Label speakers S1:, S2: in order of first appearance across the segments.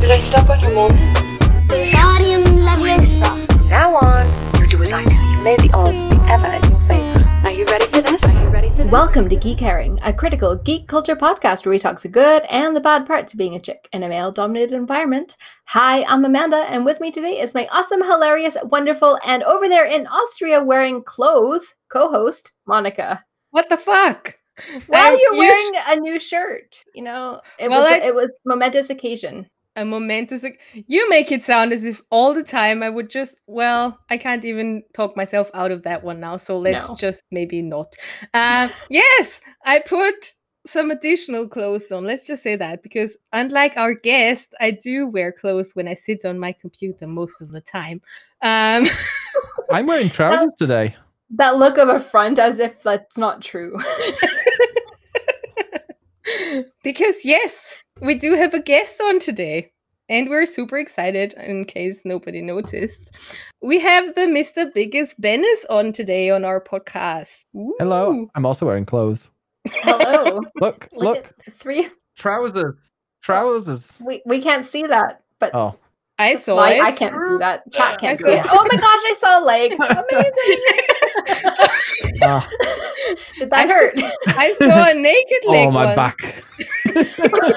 S1: Did I step on your moment?
S2: Wingardium Leviosa.
S1: From now on, you do as I tell you. May the odds be ever in your favor. Are you ready for this? Are you ready for this?
S3: Welcome to Geek Herring, a critical geek culture podcast where we talk the good and the bad parts of being a chick in a male dominated environment. Hi, I'm Amanda, and with me today is my awesome, hilarious, wonderful, and over there in Austria wearing clothes co host, Monica.
S4: What the fuck?
S3: Well,
S4: I'm
S3: you're
S4: huge-
S3: wearing a new shirt. You know, it
S4: Well,
S3: was
S4: I-
S3: it was momentous occasion.
S4: A momentous. You make it sound as if all the time I would just. Well, I can't even talk myself out of that one now. So let's
S3: No.
S4: just maybe not. Um, yes, I put some additional clothes on. Let's just say that because unlike our guest, I do wear clothes when I sit on my computer most of the time. Um,
S5: I'm wearing trousers today.
S3: That look of affront as if that's not true.
S4: because yes, we do have a guest on today. And we're super excited in case nobody noticed. We have the Mr. BiggusBennus on today on our podcast.
S5: Hello. I'm also wearing clothes.
S3: Hello.
S5: Look,
S3: Look,
S5: look.
S3: three.
S5: Trousers. Trousers.
S3: We, we can't see that, but
S5: Oh,
S4: I saw
S3: well, I,
S4: it.
S3: I can't see that. Chat can't
S4: saw
S3: see it.
S4: it.
S3: Oh my gosh, I saw a leg. Amazing.
S5: ah,
S3: Did that
S4: saw-
S3: hurt?
S4: I saw a naked leg.
S5: oh my
S4: one.
S5: back.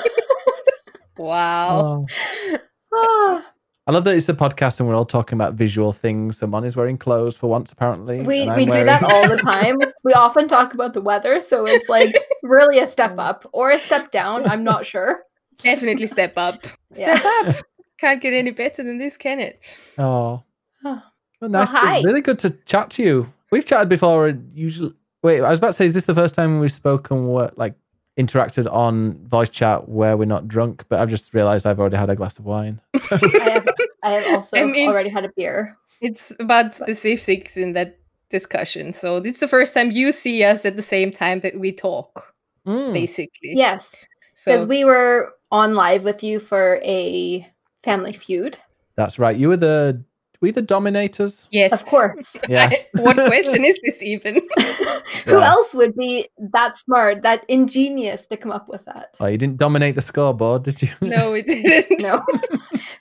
S4: Wow.
S5: Oh.
S3: Ah.
S5: I love that it's a podcast and we're all talking about visual things. Someone is wearing clothes for once, apparently.
S3: we
S5: and I'm
S3: we do that all the time. We often talk about the weather, so it's like really a step up or a step down. I'm not sure.
S4: Definitely step up.
S3: Yeah.
S4: Step up. Can't get any better than this, can it?
S5: Oh.
S3: Oh.
S5: Well, nice. to-
S3: hi.
S5: really good to chat to you. We've chatted before. and Usually, wait. I was about to say, is this the first time we've spoken? What like interacted on voice chat where we're not drunk? But I've just realised I've already had a glass of wine.
S3: I have I have also
S4: I mean-
S3: already had a beer.
S4: It's about specifics in that discussion. So it's the first time you see us at the same time that we talk,
S5: Mm.
S4: basically.
S3: Yes, because
S4: So
S3: we were on live with you for a Family Feud.
S5: That's right. You were the we the dominators.
S4: yes,
S3: Of course.
S5: Yeah.
S4: what question is this even?
S3: Who else would be that smart, that ingenious to come up with that?
S5: Oh, you didn't dominate the scoreboard, did you?
S4: no, we didn't.
S3: No.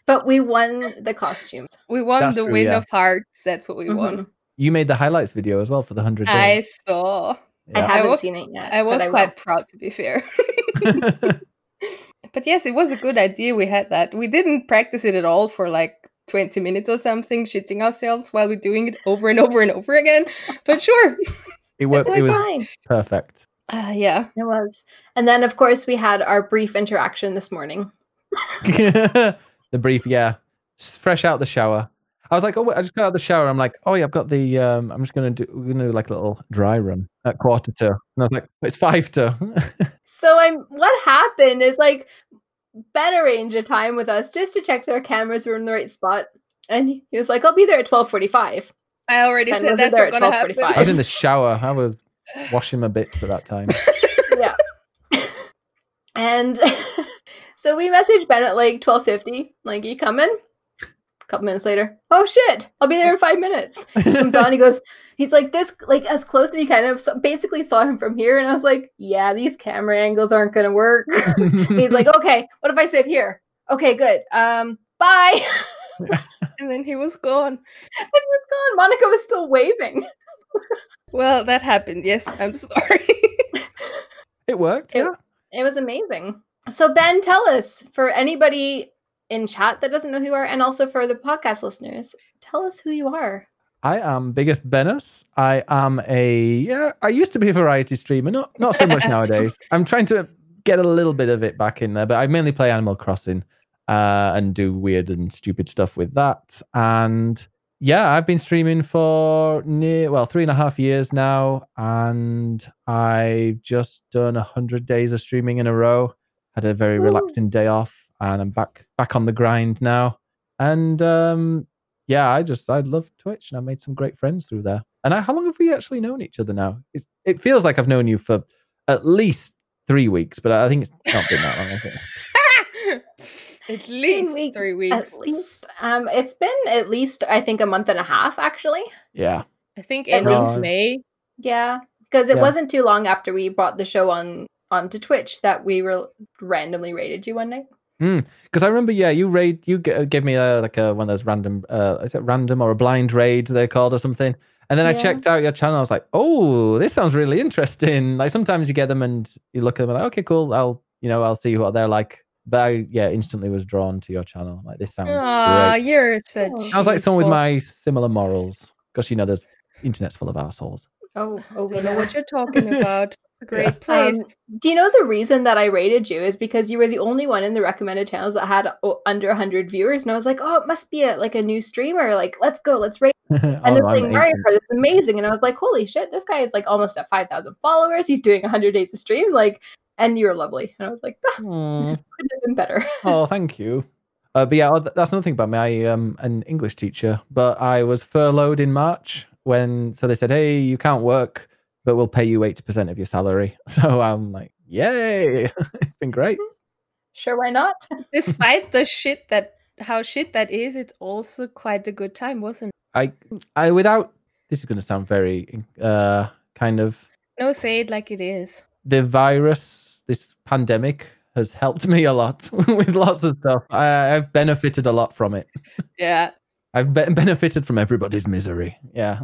S3: but we won the costumes.
S4: We won
S5: That's
S4: the
S5: true,
S4: win
S5: yeah.
S4: of hearts. That's what we won.
S3: Mhm.
S5: You made the highlights video as well for the hundred
S4: I
S5: days.
S4: saw.
S3: I haven't
S4: was-
S3: seen it yet.
S4: I was
S3: but I
S4: quite proud to be fair. but yes, it was a good idea. We had that. We didn't practice it at all for like 20 minutes or something, shitting ourselves while we're doing it over and over and over again. But sure.
S5: it worked.
S3: It
S5: It
S3: was
S5: was
S3: fine.
S5: perfect.
S4: Uh, yeah.
S3: It was. And then, of course, we had our brief interaction this morning.
S5: the brief, yeah, fresh out the shower. I was like, oh, wait, I just got out of the shower. I'm like, oh yeah, I've got the. Um, I'm just gonna do. We're gonna do like a little dry run at quarter to. And I was like, it's five to.
S3: So I'm what happened is like Ben arranged a time with us just to check their cameras were in the right spot. And he was like, I'll be there at twelve forty five.
S4: I already
S3: Ben
S4: said that's
S3: there
S4: not going to happen.
S3: 12:45.
S5: I was in the shower. I was washing my bits at that time.
S3: yeah. and so we messaged Ben at like twelve fifty, like, you coming? A couple minutes later, oh shit, I'll be there in five minutes. Comes on, he goes, he's like this, like as close as you kind of so basically saw him from here, and I was like, yeah, these camera angles aren't gonna work. he's like, okay, what if I sit here? Okay, good. Um, bye.
S4: And then he was gone.
S3: and he was gone. Monica was still waving.
S4: Well, that happened. Yes, I'm sorry.
S5: it worked.
S3: It-
S5: Yeah.
S3: It was amazing. So Ben, tell us for anybody in chat that doesn't know who you are, and also for the podcast listeners, tell us who you are.
S5: I am BiggusBennus. I am a yeah. I used to be a variety streamer, not not so much nowadays. I'm trying to get a little bit of it back in there, but I mainly play Animal Crossing uh, and do weird and stupid stuff with that. And yeah, I've been streaming for near well three and a half years now, and I've just done a hundred days of streaming in a row. Had a very
S3: Woo.
S5: relaxing day off, and I'm back back on the grind now. And um, yeah, I just I love Twitch, and I made some great friends through there. And I, how long have we actually known each other now? It's, it feels like I've known you for at least three weeks, but I think it's not been that long. I think.
S4: At least
S3: weeks,
S4: three weeks.
S3: At least. Um, it's been at least I think a month and a half actually.
S5: Yeah,
S4: I think
S3: At
S4: end of
S5: least.
S4: May.
S3: Yeah, because it
S5: Yeah.
S3: wasn't too long after we brought the show on onto Twitch that we were randomly rated you one night. Hmm.
S5: because I remember, yeah, you raid, you g- uh, gave me a, like a one of those random, uh, is it random or a blind raid they called or something. And then I checked out your channel. I was like, oh, this sounds really interesting. Like sometimes you get them and you look at them and like, okay, cool. I'll, you know, I'll see what they're like. But I, yeah, instantly was drawn to your channel. Like this sounds
S4: Aw,
S5: great.
S4: you're such.
S3: Oh.
S5: Sounds like someone with my similar morals. Because you know, there's internet's full of assholes.
S3: Oh, oh, we
S4: know what you're talking about. It's a great place.
S3: Um, do you know the reason that I rated you is because you were the only one in the recommended channels that had o- under 100 viewers, and I was like, oh, it must be a, like a new streamer. Like, let's go, let's rate. And
S5: Oh,
S3: they're playing Mario. Kart. It's amazing, and I was like, holy shit, this guy is like almost at 5,000 followers. He's doing 100 days of stream, like, and you're lovely. And I was like, that
S5: Aw.
S3: could have been better.
S5: oh, thank you. Uh, but yeah, oh, that's another thing about me. I am an English teacher, but I was furloughed in March when, so they said, hey, you can't work, but we'll pay you 80% of your salary. So I'm like, yay, it's been great.
S3: sure, why not?
S4: Despite the shit that how shit that is, it's also quite a good time, wasn't it?
S5: I, I, without, this is going to sound very, uh, kind of,
S4: No, say it like it is.
S5: the virus, this pandemic has helped me a lot with lots of stuff. I, I've benefited a lot from it.
S4: Yeah.
S5: I've be- benefited from everybody's misery. Yeah.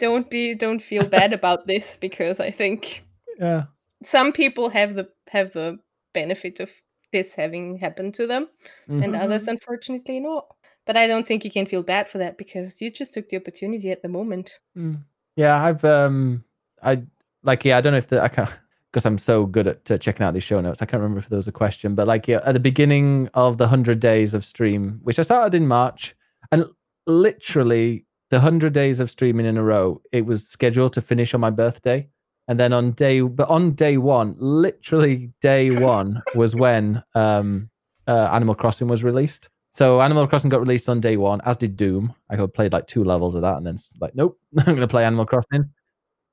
S4: Don't be don't feel bad about this because I think
S5: Yeah.
S4: some people have the have the benefit of this having happened to them
S5: Mhm.
S4: and others unfortunately not. But I don't think you can feel bad for that because you just took the opportunity at the moment.
S5: Mm. Yeah, I've um, I like yeah, I don't know if the I can't because I'm so good at uh, checking out these show notes. I can't remember if there was a question, but like yeah, at the beginning of the hundred days of stream, which I started in March, and literally the hundred days of streaming in a row, it was scheduled to finish on my birthday, and then on day, but on day one, literally day one was when um, uh, Animal Crossing was released. So Animal Crossing got released on day one, as did Doom. I played like two levels of that, and then like, nope, I'm going to play Animal Crossing.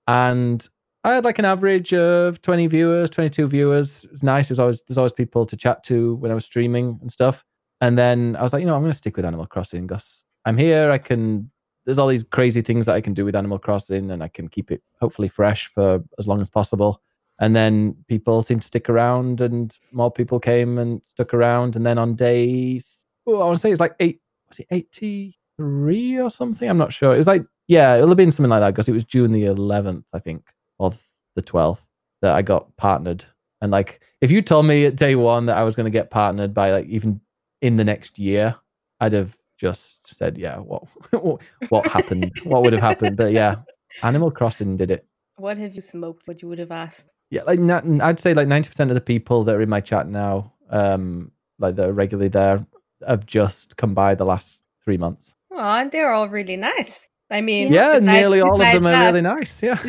S5: And I had like an average of 20 viewers, 22 viewers. It was nice. There's always there's always people to chat to when I was streaming and stuff. And then I was like, you know, I'm going to stick with Animal Crossing because I'm here. I can. There's all these crazy things that I can do with Animal Crossing, and I can keep it hopefully fresh for as long as possible. And then people seem to stick around, and more people came and stuck around. And then on day, oh, I want to say it's like eight, was it 83 or something? I'm not sure. It was like, yeah, it'll have been something like that because it was June the 11th, I think, or the 12th that I got partnered. And like, if you told me at day one that I was going to get partnered by like even in the next year, I'd have just said, yeah, what, what happened? what would have happened? But yeah, Animal Crossing did it.
S4: What have you smoked? What you would have asked?
S5: Yeah, like I'd say like ninety percent of the people that are in my chat now, um, like that are regularly there, have just come by the last three months.
S4: Oh, and they're all really nice. I mean,
S5: Yeah,
S4: besides-
S5: nearly all of them are
S4: us-
S5: really nice. Yeah.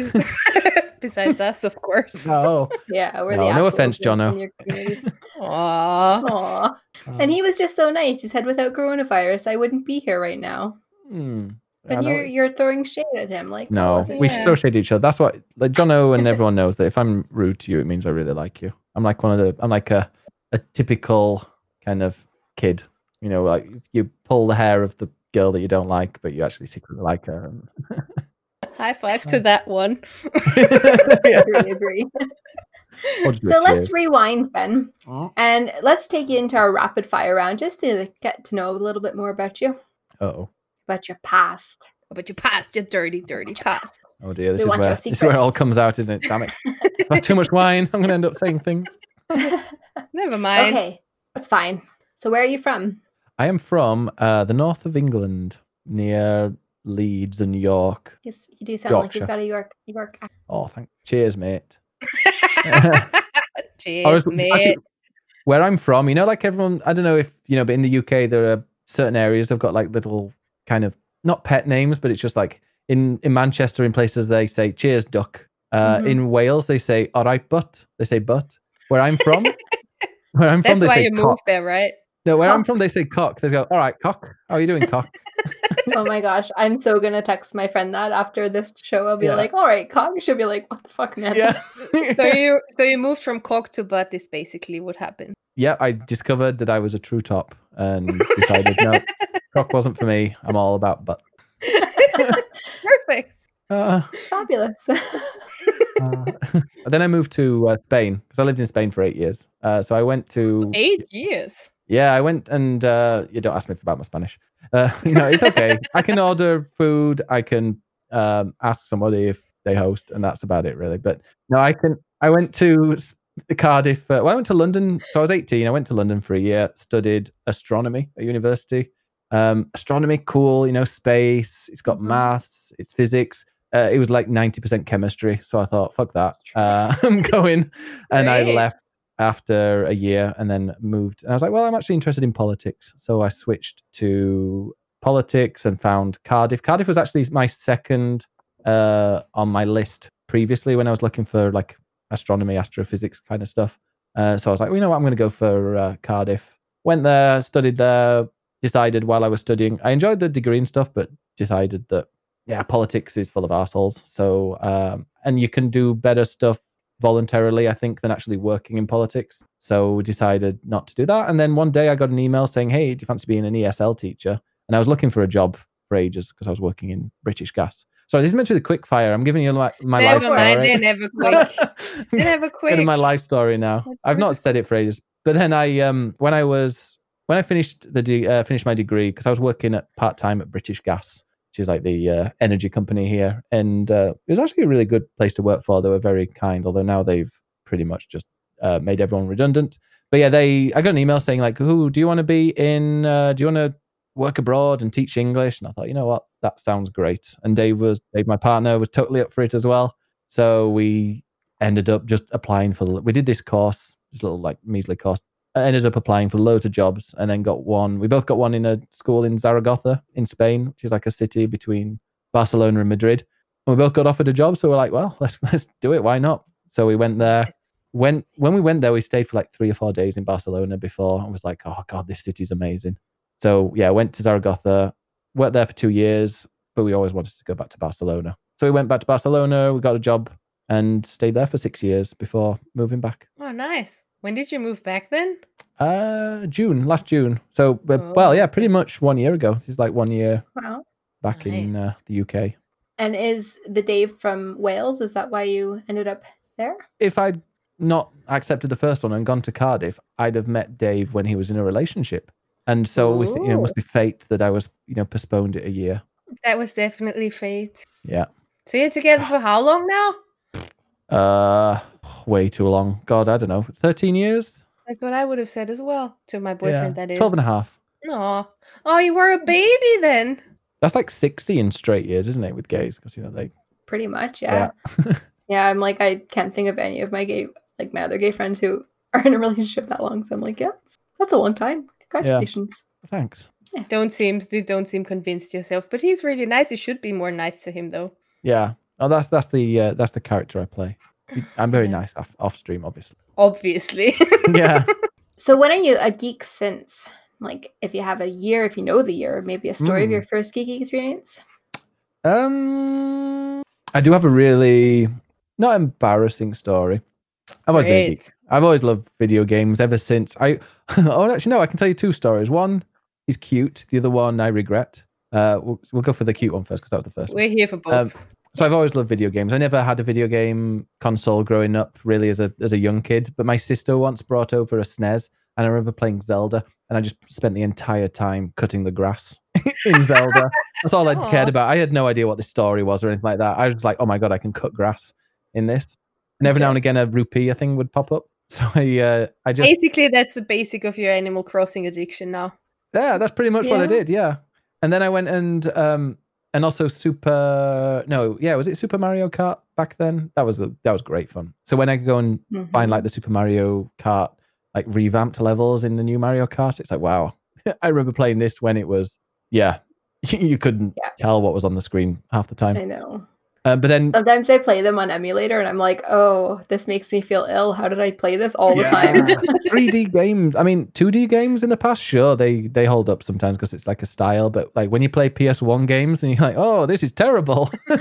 S4: besides us, of course.
S5: Oh,
S3: Yeah, we're
S5: No,
S3: the
S5: no offense,
S3: in-
S5: Jono.
S3: in your.
S4: Aww.
S3: And he was just so nice. He said, "Without coronavirus, I wouldn't be here right now."
S5: Hmm. I
S3: And you're you're throwing shade at him, like
S5: no,
S3: wasn't
S5: we
S3: it.
S4: Yeah.
S5: throw shade at each other. That's what like Jono and everyone knows that if I'm rude to you, it means I really like you. I'm like one of the I'm like a a typical kind of kid. You know, like you pull the hair of the girl that you don't like, but you actually secretly like her.
S4: High five to that one.
S5: Yeah.
S3: agree, agree.
S5: I'll just do a
S3: So let's rewind, Ben,
S5: Oh.
S3: and let's take you into our rapid fire round just to get to know a little bit more about you,
S5: Uh-oh.
S3: about your past.
S4: But you passed your dirty, dirty past.
S5: Oh dear, this
S3: We
S5: is where this is where it all comes out, isn't it? Damn it! I've too much wine. I'm going to end up saying things.
S4: Never mind.
S3: okay, that's fine. So where are you from?
S5: I am from uh, the north of England, near Leeds and York.
S3: Yes, you do sound like you've got a York York accent.
S5: Oh, thank. Cheers, mate.
S4: Cheers,
S5: was
S4: mate.
S5: actually- where I'm from, you know, like everyone, I don't know if you know, but in the UK there are certain areas they've got like little kind of not pet names, but it's just like in in Manchester, in places they say "Cheers, duck." Uh,
S3: Mhm.
S5: In Wales, they say "All right, but." They say "but." Where I'm from, where I'm from,
S4: That's
S5: they
S4: why
S5: say
S4: you
S5: "cock."
S4: moved there, right?
S5: No, where I'm from, they say cock. They go, all right, cock. How are you doing, cock?
S3: oh my gosh, I'm so gonna text my friend that after this show. I'll be
S5: Yeah.
S3: like, "All right, cock." She'll be like, "What the fuck, man?"
S5: yeah.
S4: So you so you moved from cock to butt is basically what happened.
S5: yeah, I discovered that I was a true top and decided, no, cock wasn't for me. I'm all about butt.
S4: Perfect.
S5: Uh,
S3: Fabulous.
S5: uh, then I moved to uh, Spain because I lived in Spain for eight years. Uh, so I went to
S4: Eight years.
S5: Yeah, I went and uh, you don't ask me about my Spanish. Uh, no, it's okay. I can order food. I can um, ask somebody if they host, and that's about it, really. But no, I can. I went to Cardiff. Uh, well, I went to London. So I was 18. I went to London for a year, studied astronomy at university. Um, astronomy, cool. You know, space. It's got maths. It's physics. Uh, it was like 90% chemistry. So I thought, fuck that. Uh, I'm going. And I left after a year and then moved. And I was like, well, I'm actually interested in politics. So I switched to politics and found Cardiff. Cardiff was actually my second uh, on my list previously when I was looking for like astronomy, astrophysics kind of stuff. Uh, so I was like, well, you know what? I'm going to go for uh, Cardiff. Went there, studied there, decided while I was studying, I enjoyed the degree and stuff, but decided that, yeah, politics is full of assholes. So, um, and you can do better stuff voluntarily, I think, than actually working in politics. So we decided not to do that. And then one day I got an email saying, hey, do you fancy being an ESL teacher? And I was looking for a job for ages because I was working in British Gas. Sorry, this is meant to be the quick fire. I'm giving you my, my life
S4: Never mind,
S5: story.
S4: they're never quick. They're never quick.
S5: My life story now. I've not said it for ages. But then I, um, when I was when I finished the de- uh, finished my degree because I was working at part time at British Gas, which is like the uh, energy company here, and uh, it was actually a really good place to work for. They were very kind, although now they've pretty much just uh, made everyone redundant. But yeah, they I got an email saying like, "Who do you want to be in? Uh, do you want to work abroad and teach English?" And I thought, you know what, that sounds great. And Dave was Dave, my partner, was totally up for it as well. So we ended up just applying for. We did this course, this little like measly course. I ended up applying for loads of jobs and then got one. We both got one in a school in Zaragoza in Spain, which is like a city between Barcelona and Madrid. And we both got offered a job, so we're like, well, let's let's do it. Why not? So we went there. When when we went there, we stayed for like three or four days in Barcelona before, and was like, oh god, this city's amazing. So yeah, went to Zaragoza, worked there for two years, but we always wanted to go back to Barcelona. So we went back to Barcelona. We got a job and stayed there for six years before moving back.
S4: Oh, nice. When did you move back then?
S5: Uh, June, last June. So, uh, well,
S4: Oh.
S5: yeah, pretty much one year ago. This is like one year
S3: wow.
S5: back in uh, the UK.
S3: And is the Dave from Wales? Is that why you ended up there?
S5: If I'd not accepted the first one and gone to Cardiff, I'd have met Dave when he was in a relationship. And so, with, you know, it must be fate that I was, you know, postponed it a year.
S4: That was definitely fate.
S5: Yeah.
S4: So you're together for how long now?
S5: Uh, way too long. God, I don't know. 13 years?
S4: That's what I would have said as well to my boyfriend.
S5: yeah.
S4: That is.
S5: 12 and a half.
S4: No. Oh, you were a baby then.
S5: That's like 60 in straight years, isn't it, with gays? Because, you know, they,
S3: Pretty much, yeah. Yeah, I'm like, I can't think of any of my gay, like my other gay friends who are in a relationship that long. So I'm like, yeah, that's- that's a long time. Congratulations.
S5: thanks.
S4: Don't seem don't seem convinced yourself, but he's really nice. You should be more nice to him though.
S5: Yeah. Oh, that's that's the uh, that's the character I play. I'm very nice off, off stream, obviously.
S4: Obviously.
S5: Yeah.
S3: So when are you a geek since? Like, if you have a year, if you know the year, maybe a story of
S5: Mm.
S3: your first geeky experience.
S5: Um, I do have a really not embarrassing story. I've always been a geek. I've always loved video games ever since I. oh, actually, no. I can tell you two stories. One is cute. The other one I regret. Uh, we'll, we'll go for the cute one first because that was the first.
S4: We're here for
S5: Um,
S4: both.
S5: So I've always loved video games. I never had a video game console growing up, really, as a as a young kid. But my sister once brought over a SNES, and I remember playing Zelda, and I just spent the entire time cutting the grass in Zelda. That's all I cared about. I had no idea what the story was or anything like that. I was like, oh my god, I can cut grass in this. And every now and again, a rupee thing would pop up. So I, uh, I just
S4: Basically, that's the basic of your Animal Crossing addiction now.
S5: Yeah, that's pretty much what I did. Yeah, and then I went and um and also Super. No, yeah, was it Super Mario Kart back then? That was a, that was great fun. So when I go and mm-hmm. find like the Super Mario Kart like revamped levels in the new Mario Kart, it's like wow. I remember playing this when it was yeah, you couldn't
S3: Yeah.
S5: tell what was on the screen half the time.
S3: I know.
S5: Uh, but then
S3: Sometimes I play them on emulator and I'm like, oh, this makes me feel ill. How did I play this all the time?
S5: 3D games. I mean, 2D games in the past, sure, they they hold up sometimes because it's like a style. But like when you play PS1 games and you're like, oh, this is terrible.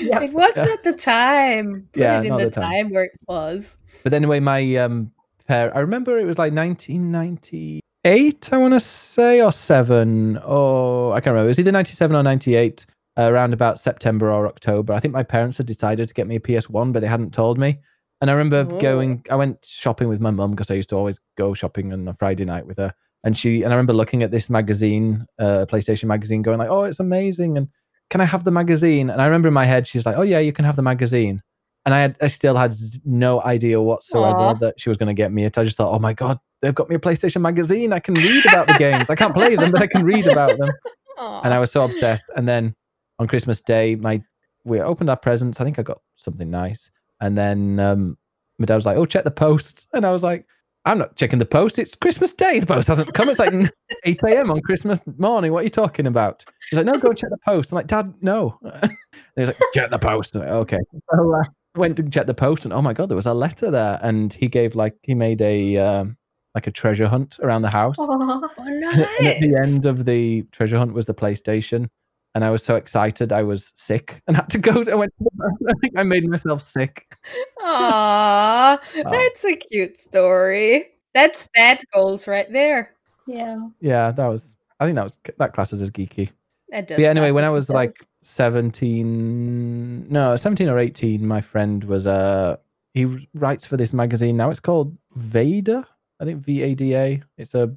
S3: Yep.
S4: It wasn't at the time. Put
S5: Yeah,
S4: it in
S5: not
S4: the
S5: at the time.
S4: time where it was.
S5: But anyway, my um, pair, I remember it was like 1998, I want to say, or seven, or I can't remember. It was either 97 or 98, uh, around about September or October. I think my parents had decided to get me a PS1, but they hadn't told me. And I remember
S4: Oh.
S5: going, I went shopping with my mum because I used to always go shopping on a Friday night with her. And she, and I remember looking at this magazine, uh, PlayStation magazine, going like, oh, it's amazing. And can I have the magazine? And I remember in my head, she's like, oh, yeah, you can have the magazine and I had I still had no idea whatsoever
S4: Aw.
S5: that she was going to get me it. I just thought, oh my god, they've got me a PlayStation magazine. I can read about the games. I can't play them, but I can read about them. And I was so obsessed. And then on Christmas Day, my we opened our presents. I think I got something nice. And then um, my dad was like, "Oh, check the post," and I was like. I'm not checking the post. It's Christmas Day. The post hasn't come. It's like 8 a.m. on Christmas morning. What are you talking about? He's like, no, go check the post. I'm like, Dad, no. and he's like, check the post. I'm like, okay. So uh, went to check the post, and oh my god, there was a letter there. And he gave like he made a um, like a treasure hunt around the house.
S3: Aw.
S4: Oh,
S5: And at the end of the treasure hunt was the PlayStation. And I was so excited, I was sick and had to go. I went. To the, I think I made myself sick.
S4: Aw, that's a cute story. That's that goals right there.
S3: yeah.
S5: Yeah, that was. I think that was that classes as geeky.
S4: That does.
S5: But yeah. Anyway, when I was like seventeen, no, seventeen or eighteen, my friend was uh he writes for this magazine now. It's called Vada. I think V A D A. It's a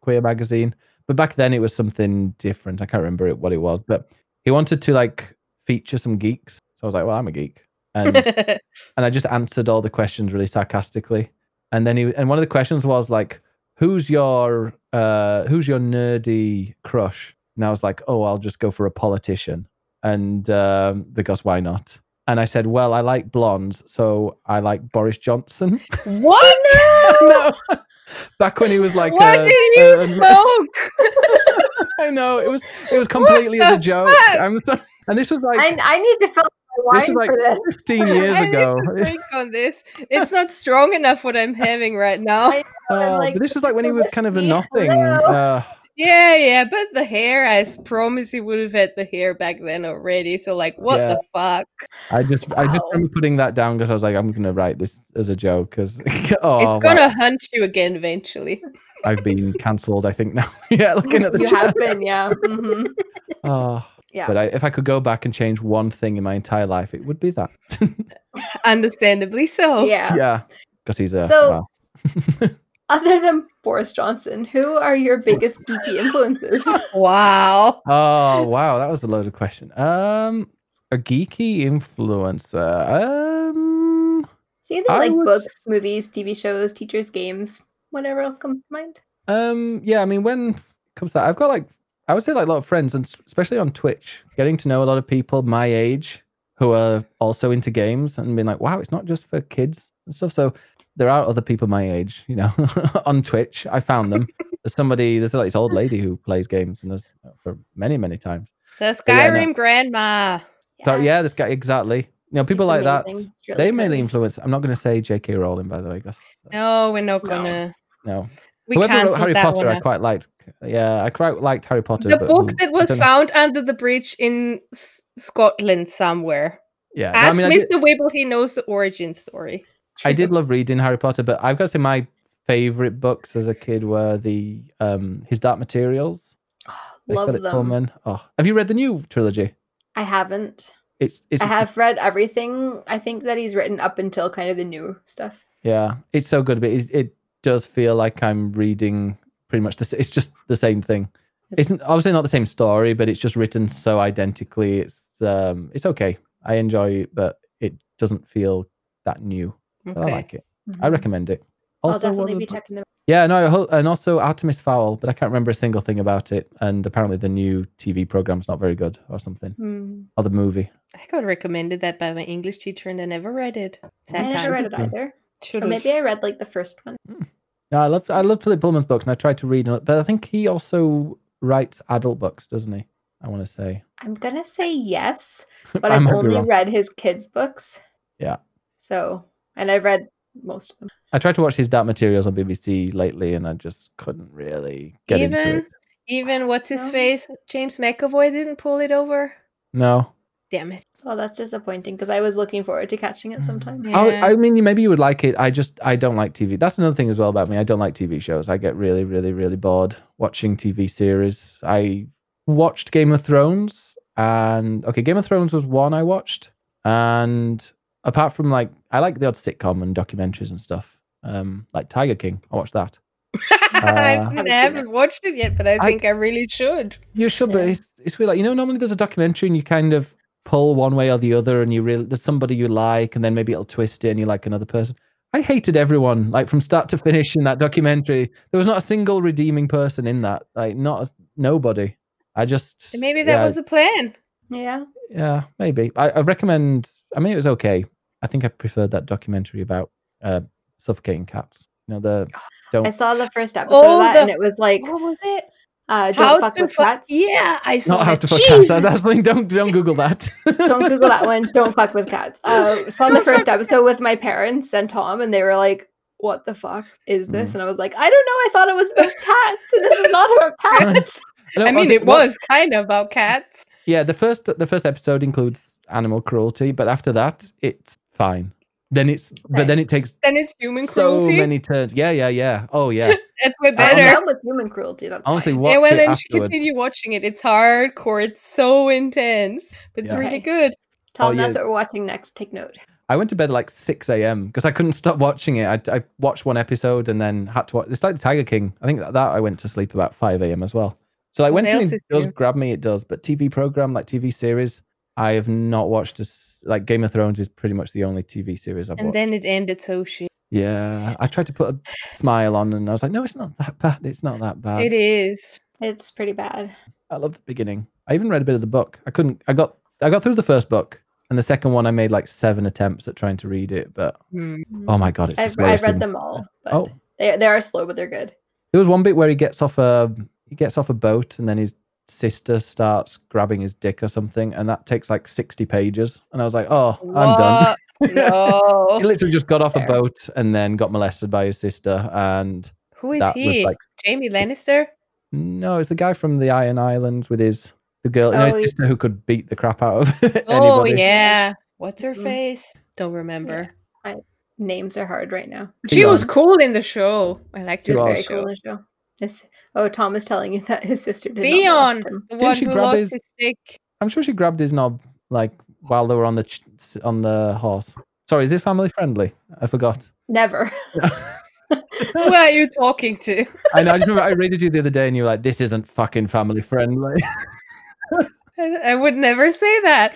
S5: queer magazine. But back then it was something different. I can't remember it, what it was. But he wanted to like feature some geeks. So I was like, well, I'm a geek. And and I just answered all the questions really sarcastically. And then he and one of the questions was like, "Who's your uh who's your nerdy crush?" And I was like, "Oh, I'll just go for a politician." And um, because why not? And I said, "Well, I like blondes, so I like Boris Johnson."
S4: what?
S5: no, back when he was like,
S4: what
S5: uh,
S4: did you
S5: uh,
S4: smoke?
S5: I know it was it was completely as a joke.
S4: fuck?
S5: I'm so, and this was like
S3: I, I need to fill up my
S5: this
S3: wine
S5: was like
S3: for this.
S5: 15 years
S4: I
S5: ago.
S4: need to drink on this. It's not strong enough what I'm having right now.
S3: I- I'm
S5: Oh,
S3: like,
S5: but this was like when he was kind of a nothing. Uh,
S4: Yeah, yeah, but the hair, I promise you would have had the hair back then already. So, like, what
S5: Yeah.
S4: the fuck?
S5: I just I just
S3: Wow.
S5: remember putting that down because I was like, I'm gonna write this as a joke because oh,
S4: it's gonna hunt you again eventually.
S5: I've been cancelled. I think now. yeah, looking at the
S3: you
S5: chat.
S3: have been, yeah. hmm
S5: Oh,
S3: Yeah.
S5: but I, if I could go back and change one thing in my entire life, it would be that.
S4: Understandably so.
S3: yeah.
S5: yeah, because he's a
S3: So-
S5: wow.
S3: Other than Boris Johnson, who are your biggest geeky influences?
S4: Wow.
S5: Oh wow, that was a loaded question. Um, a geeky influencer. Um,
S3: So either
S5: I
S3: like
S5: would
S3: books, movies, TV shows, teachers, games, whatever else comes to mind.
S5: Um, yeah, I mean, when it comes to that, I've got like, I would say like a lot of friends, and especially on Twitch, getting to know a lot of people my age who are also into games and being like, wow, it's not just for kids and stuff. So there are other people my age, you know, on Twitch. I found them. There's somebody, there's like this old lady who plays games and there's uh, for many, many times.
S4: The
S5: yeah, no.
S4: Skyrim grandma.
S5: So yeah, this guy, exactly. You know, people
S3: She's
S5: like that,
S3: amazing. She's
S5: they mainly influence. I'm not going to say J.K. Rowling, by the way, Gus.
S4: No, we're not
S3: No.
S4: gonna.
S5: No.
S4: We
S5: Whoever Harry Potter, I quite liked. Yeah, I quite liked Harry Potter.
S4: The
S5: but
S4: book that was found under the bridge in S- Scotland somewhere.
S5: Yeah, no, I
S4: Ask
S5: mean, I did-
S4: Mr. Wibble, he knows the origin story.
S5: I did love reading Harry Potter, but I've got to say my favorite books as a kid were the um His Dark Materials. by
S3: Love them.
S5: Oh, have you read the new trilogy?
S3: I haven't.
S5: It's it's
S3: I have read everything I think that he's written up until kind of the new stuff.
S5: yeah, it's so good, but it, it does feel like I'm reading pretty much this. It's just the same thing. It's obviously not the same story, but it's just written so identically. It's um it's okay. I enjoy it, but it doesn't feel that new. But I like it. I recommend it.
S3: I'll definitely be checking them.
S5: Yeah, no, and also Artemis Fowl, but I can't remember a single thing about it. And apparently, the new TV program's not very good, or something,
S3: Hmm.
S5: or the movie.
S4: I got recommended that by my English teacher and I never read it.
S3: I
S4: Sad
S3: never read it either.
S4: Should
S3: Or maybe I read like the first one. Hmm.
S5: No, I love I love Philip Pullman's books, and I tried to read, it, but I think he also writes adult books, doesn't he? I want to say.
S3: I'm gonna say yes, but
S5: I
S3: I've only read his kids' books.
S5: Yeah.
S3: So, and I've read most of them.
S5: I tried to watch his Dark Materials on BBC lately, and I just couldn't really get into
S4: Even
S5: it.
S4: even what's his
S3: No.
S4: face? James McAvoy didn't pull it over.
S5: No,
S4: Damn it.
S3: Well, that's disappointing because I was looking forward to catching it sometime.
S4: Yeah.
S5: I, I mean, maybe you would like it. I just I don't like TV. That's another thing as well about me. I don't like TV shows. I get really, really, really bored watching TV series. I watched Game of Thrones, and okay, Game of Thrones was one I watched, and apart from like, I like the odd sitcom and documentaries and stuff. Um, like Tiger King, I watched that.
S4: I
S5: Uh,
S4: haven't- I haven't watched it yet, but I
S5: I-
S4: think I really should.
S5: You should, but
S3: Yeah.
S5: it's it's weird. Like you know, normally there's a documentary and you kind of pull one way or the other, and you really there's somebody you like, and then maybe it'll twist it, and you like another person. I hated everyone, like from start to finish in that documentary. There was not a single redeeming person in that, like not a, nobody. I just
S4: Maybe that
S5: yeah,
S4: was a plan.
S3: Yeah.
S5: yeah, maybe. I, I recommend. I mean, it was okay. I think I preferred that documentary about uh, suffocating cats. You know the don't
S3: I saw the first episode
S4: Oh,
S3: of that
S4: the-
S3: and it was like,
S4: What was it?
S3: Uh, don't fuck
S4: to
S3: with
S4: fu-
S3: cats.
S4: Yeah, I saw
S5: not how to fuck.
S4: Jesus.
S5: That- That's the. Don't don't Google that.
S3: Don't Google that one. Don't fuck with cats. Uh, saw the first episode with my parents and Tom, and they were like, "What the fuck is this?"
S5: Mm.
S3: And I was like, "I don't know. I thought it was about cats, and this is not about cats."
S5: No,
S4: I mean,
S5: honestly,
S4: it
S5: what-
S4: was kind of about cats.
S5: Yeah, the first the first episode includes animal cruelty, but after that, it's fine. Then it's
S3: Okay.
S5: but then it takes
S4: Then it's human
S5: so
S4: cruelty.
S5: many turns. Yeah, yeah, yeah. Oh yeah.
S4: It's way better.
S3: I'm
S4: better.
S3: with human cruelty. That's
S5: Honestly,
S3: fine.
S5: watch
S4: yeah, well,
S5: it
S4: then
S5: afterwards.
S4: continue watching it. It's hardcore. It's so intense, but it's
S5: Yeah.
S4: really
S3: Okay.
S4: good.
S3: Tom,
S5: Oh, yeah.
S3: that's what we're watching next. Take note.
S5: I went to bed at like six a.m. because I couldn't stop watching it. I, I watched one episode and then had to watch. It's like the Tiger King. I think that, that I went to sleep about five a.m. as well. So like when
S4: What else
S5: something does grab me, it does. But TV program like TV series, I have not watched. As, like Game of Thrones is pretty much the only TV series I've
S4: And
S5: watched.
S4: then it ended so shit.
S5: yeah, I tried to put a smile on and I was like, no, it's not that bad. It's not that bad.
S4: It is.
S3: It's pretty bad.
S5: I love the beginning. I even read a bit of the book. I couldn't. I got. I got through the first book, and the second one I made like seven attempts at trying to read it. But
S4: Hmm.
S5: oh my god, it's
S3: I've, I've read
S5: thing.
S3: them all, but
S5: Oh,
S3: they they are slow, but they're good.
S5: there was one bit where he gets off a he gets off a boat, and then his sister starts grabbing his dick or something, and that takes like sixty pages. And I was like, oh, I'm done.
S4: No.
S5: he literally just got off a boat and then got molested by his sister, and
S4: Who is he?
S5: like
S4: Jaime Lannister?
S5: no, it's the guy from the Iron Islands with his the girl, you know, his
S3: Oh, he-
S5: sister who could beat the crap out of oh, anybody.
S4: Oh yeah. What's her face? Don't remember.
S3: Names are hard right now.
S4: She was
S5: Theon.
S4: cool in the show. I liked
S3: She
S4: her
S3: was
S4: in
S3: very
S4: the
S3: cool in the show. This, oh, Tom is telling you that his sister did
S4: Theon,
S3: not molest him.
S4: the
S5: Didn't
S4: one
S5: she
S4: who
S5: grab
S4: lost
S5: his-
S4: his stick.
S5: I'm sure she grabbed his knob like while they were on the ch- on the horse. Sorry, is this family friendly? I forgot.
S3: Never.
S4: Who are you talking to?
S5: I know. I just remember I rated you the other day, and you were like, "This isn't fucking family friendly."
S4: I, I would never say that.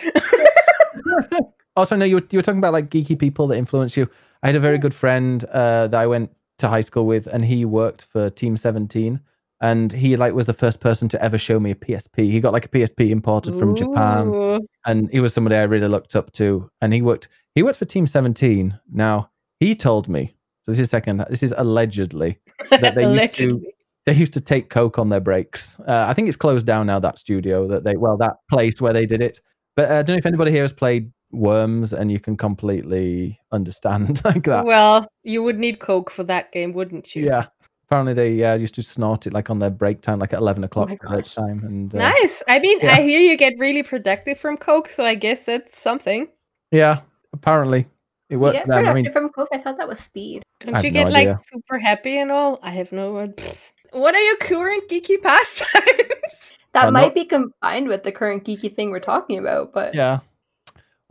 S5: also, no, you were, you were talking about like geeky people that influence you. I had a very good friend uh, that I went to high school with, and he worked for Team Seventeen, and he like was the first person to ever show me a PSP. He got like a PSP imported from Japan. And he was somebody I really looked up to. And he worked he worked for Team 17. Now he told me, so this is second, this is allegedly that they used to they used to take coke on their breaks. Uh, I think it's closed down now. That studio that they well that place where they did it. But uh, I don't know if anybody here has played Worms, and you can completely understand like that.
S4: Well, you would need coke for that game, wouldn't you?
S5: yeah. Apparently they uh, used to snort it like on their break time, like at eleven o'clock
S3: my
S5: at break time. And uh,
S4: Nice. I mean,
S5: yeah.
S4: I hear you get really productive from coke, so I guess that's something.
S5: yeah, apparently it
S3: You
S5: worked
S3: get
S5: for them. I
S3: productive
S5: mean,
S3: from Coke. I thought that was speed.
S4: Don't
S5: have
S4: you
S5: no
S4: get like super happy and all? I have no idea. What are your current geeky pastimes?
S3: That
S5: Uh,
S3: might
S5: no-
S3: be combined with the current geeky thing we're talking about, but
S5: yeah.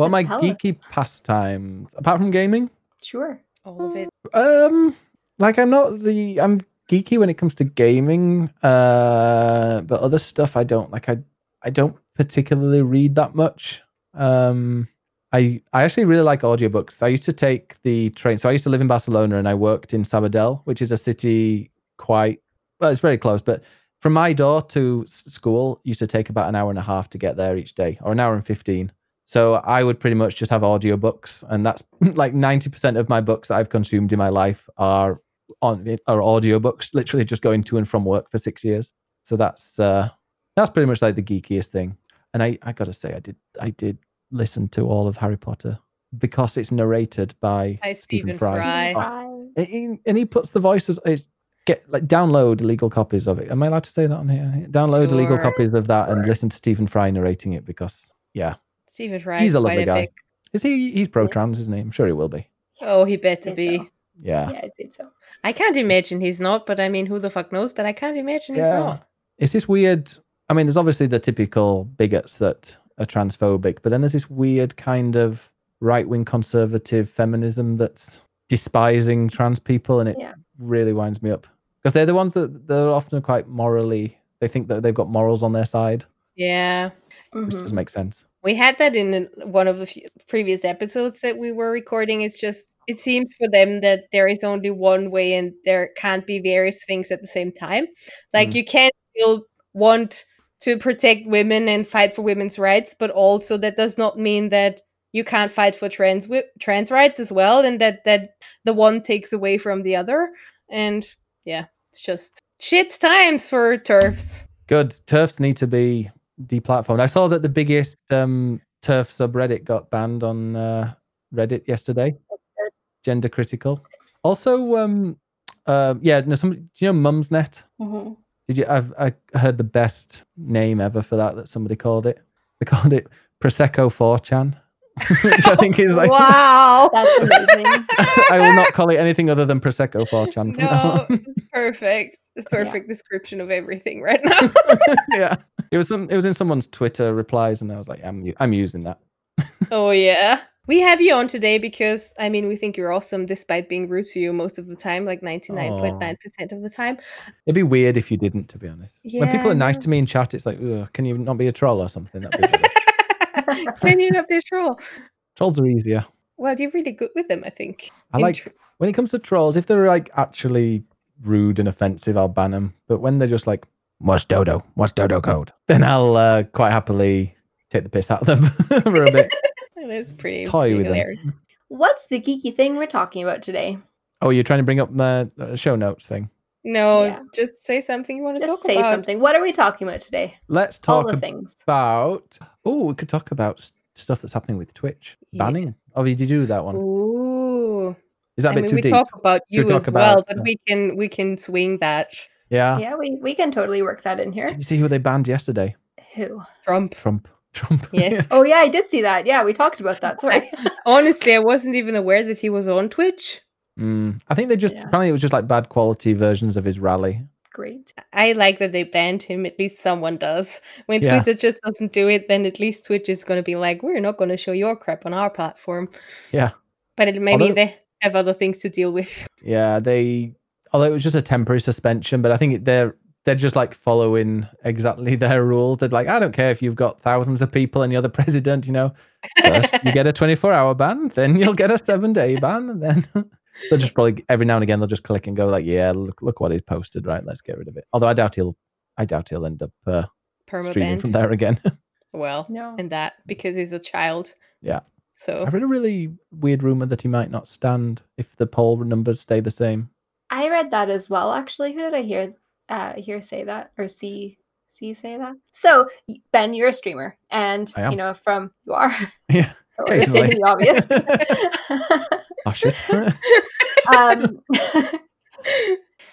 S5: Well, my
S3: Tell
S5: geeky pastimes, apart from gaming,
S3: sure.
S4: All of it.
S5: Um, like I'm not the I'm geeky when it comes to gaming. Uh, but other stuff I don't like. I I don't particularly read that much. Um, I I actually really like audiobooks. I used to take the train. So I used to live in Barcelona and I worked in Sabadell, which is a city quite well. It's very close, but from my door to school used to take about an hour and a half to get there each day, or an hour and fifteen. So I would pretty much just have audiobooks, and that's like ninety percent of my books that I've consumed in my life are on are audiobooks. Literally just going to and from work for six years. So that's uh, That's pretty much like the geekiest thing. And I, I gotta say, I did I did listen to all of Harry Potter because it's narrated by,
S4: By
S5: Stephen
S4: Stephen
S5: Fry.
S4: Fry.
S5: And he, and he puts the voices. It's, get like download illegal copies of it. Am I allowed to say that on here? Download illegal copies of that and
S4: Sure.
S5: listen to Stephen Fry narrating it because yeah,
S4: Stephen Fry.
S5: he's
S4: is
S5: a
S4: quite
S5: lovely guy.
S4: big-
S5: Is he? He's pro trans, isn't he? I'm sure he will be.
S4: Oh, he better be.
S3: so.
S5: Yeah.
S3: Yeah, I'd say so.
S4: I can't imagine he's not, but I mean, who the fuck knows? But I can't imagine he's not.
S5: It's this weird. I mean, there's obviously the typical bigots that are transphobic, but then there's this weird kind of right wing conservative feminism that's despising trans people, and it
S3: Yeah.
S5: really winds me up because they're the ones that they're often quite morally. They think that they've got morals on their side,
S4: Yeah.
S5: which
S3: Mhm.
S5: doesn't make sense.
S4: We had that in one of the few previous episodes that we were recording. It's just, it seems for them that there is only one way and there can't be various things at the same time. Like,
S5: Mm.
S4: you can't still want to protect women and fight for women's rights, but also that does not mean that you can't fight for trans wi- trans rights as well, and that that the one takes away from the other. And yeah, it's just shit times for TERFs.
S5: Good TERFs need to be deplatformed. I saw that the biggest um, TERF subreddit got banned on uh, Reddit yesterday. Gender critical. Also, um, uh, yeah, no, some. Do you know Mumsnet?
S3: Mhm.
S5: Did you? I've I heard the best name ever for that that somebody called it. They called it Prosecco 4chan, which I think is like.
S4: wow.
S3: That's amazing.
S5: I will not call it anything other than Prosecco 4chan. From now
S4: No, it's perfect. The perfect description of everything right now.
S5: yeah, it was some. It was in someone's Twitter replies, and I was like, I'm u- I'm using that.
S4: oh yeah. We have you on today because I mean we think you're awesome despite being rude to you most of the time, like 99.9% of the time.
S5: It'd be weird if you didn't, to be honest. when people are nice to me in chat, it's like, can you not be a troll or something? That'd be better.
S4: Can you not be a troll?
S5: Trolls are easier.
S4: Well, you're really good with them, I think.
S5: I like
S4: tr-
S5: when it comes to trolls. If they're like actually rude and offensive, I'll ban them. But when they're just like, "What's Dodo? What's Dodo code?" Then I'll uh, quite happily take the piss out of them for a bit.
S4: That is pretty,
S5: Toy
S4: pretty
S5: with them.
S3: What's the geeky thing we're talking about today?
S5: Oh, you're trying to bring up the uh, show notes thing.
S4: No,
S3: Yeah.
S4: just say something you want to
S3: Just
S4: talk
S3: say
S4: about.
S3: something. What are we talking about today?
S5: Let's
S3: All
S5: talk
S3: the things.
S5: about. Oh, we could talk about stuff that's happening with Twitch
S4: Yeah.
S5: banning. Oh, did you do that one?
S4: Ooh.
S5: Is that a
S4: I
S5: bit
S4: mean,
S5: too
S4: we
S5: deep?
S4: talk about you
S5: talk
S4: as well, but
S5: uh,
S4: we can we can swing that.
S5: yeah.
S3: Yeah, we, we can totally work that in here.
S5: Did you see who they banned yesterday?
S3: Who?
S4: Trump.
S5: Trump. Trump.
S4: Yes.
S3: Oh yeah, I did see that. Yeah, we talked about that. Sorry.
S4: Honestly, I wasn't even aware that he was on Twitch.
S5: Mm, I think they just
S3: Yeah.
S5: apparently it was just like bad quality versions of his rally.
S3: Great.
S4: I like that they banned him. At least someone does. When
S5: Yeah.
S4: Twitter just doesn't do it, then at least Twitch is going to be like, we're not going to show your crap on our platform.
S5: Yeah.
S4: But it, maybe
S5: Although-
S4: they have other things to deal with.
S5: Yeah, they although it was just a temporary suspension, but I think they're they're just like following exactly their rules. They're like, I don't care if you've got thousands of people and you're the president, you know. First you get a 24 hour ban, then you'll get a seven day ban, and then they'll just probably every now and again they'll just click and go like, yeah, look look what he's posted, right? Let's get rid of it. Although I doubt he'll I doubt he'll end up uh, streaming
S4: Permabanned.
S5: from there again.
S4: Well,
S3: No.
S4: and that because he's a child.
S5: Yeah.
S4: So
S5: I've read a really weird rumor that he might not stand if the poll numbers stay the same.
S3: I read that as well. Actually, who did I hear uh hear say that or see see say that? So Ben, you're a streamer, and you know from you are.
S5: Yeah.
S3: We're stating the obvious.
S5: Oh shit.
S3: um,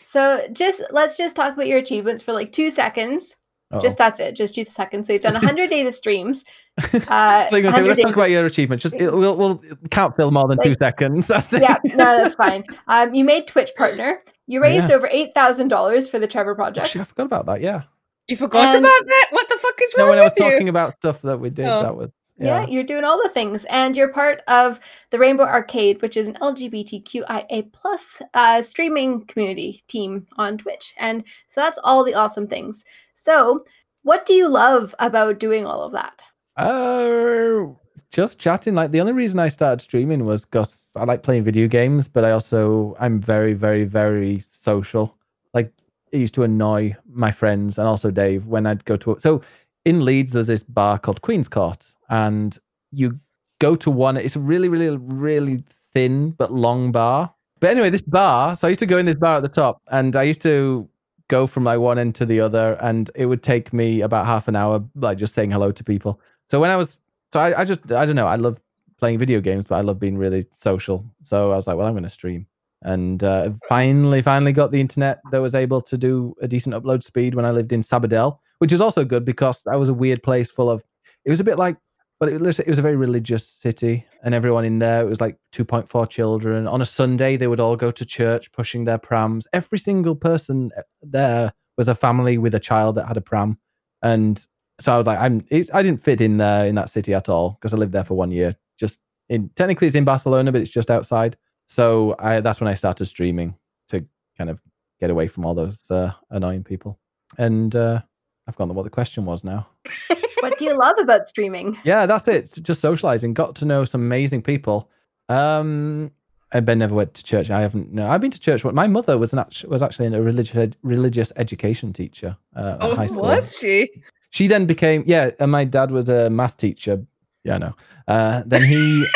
S3: so just let's just talk about your achievements for like two seconds.
S5: Uh-oh.
S3: Just that's it. Just two seconds. So you've done 100 days of streams. Uh,
S5: I was say, let's talk about your achievements. Just it, we'll, we'll can't fill more than two seconds. That's it.
S3: yeah, no, that's fine. Um, you made Twitch partner. You raised
S5: yeah.
S3: over eight thousand dollars for the Trevor
S5: Oh,
S3: Project.
S5: shit, I forgot about that. Yeah.
S4: you forgot
S3: And-
S4: about that? What the fuck is wrong with you?
S5: No,
S4: wrong
S5: when I was
S4: you?
S5: talking about stuff that we did,
S4: Oh.
S5: that was
S3: Yeah.
S5: yeah.
S3: you're doing all the things, and you're part of the Rainbow Arcade, which is an LGBTQIA plus uh, streaming community team on Twitch, and so that's all the awesome things. So, what do you love about doing all of that?
S5: Uh, just chatting. Like the only reason I started streaming was because I like playing video games, but I also I'm very, very, very social. Like it used to annoy my friends and also Dave when I'd go to. So in Leeds, there's this bar called Queen's Court, and you go to one. It's a really, really, really thin but long bar. But anyway, this bar. So I used to go in this bar at the top, and I used to go from like one end to the other, and it would take me about half an hour, like just saying hello to people. So when I was, so I, I just, I don't know, I love playing video games, but I love being really social. So I was like, well, I'm going to stream. And uh, finally, finally got the internet that was able to do a decent upload speed when I lived in Sabadell, which was also good because that was a weird place full of. It was a bit like, well, it was, it was a very religious city, and everyone in there it was like 2.4 children. On a Sunday, they would all go to church pushing their prams. Every single person uh, there was a family with a child that had a pram, and so I was like, I'm. I didn't fit in there in that city at all because I lived there for one year. Just in technically, it's in Barcelona, but it's just outside. So I, that's when I started streaming to kind of get away from all those uh, annoying people. And uh, I've forgotten what the question was now.
S3: what do you love about streaming?
S5: Yeah, that's it. It's just socializing. Got to know some amazing people. Um, Ben never went to church. I haven't. No, I've been to church. My mother was an act- was actually a religious religious education teacher. Uh,
S4: Oh,
S5: high school.
S4: was she?
S5: She then became yeah, and my dad was a math teacher. Yeah, no. Uh, then he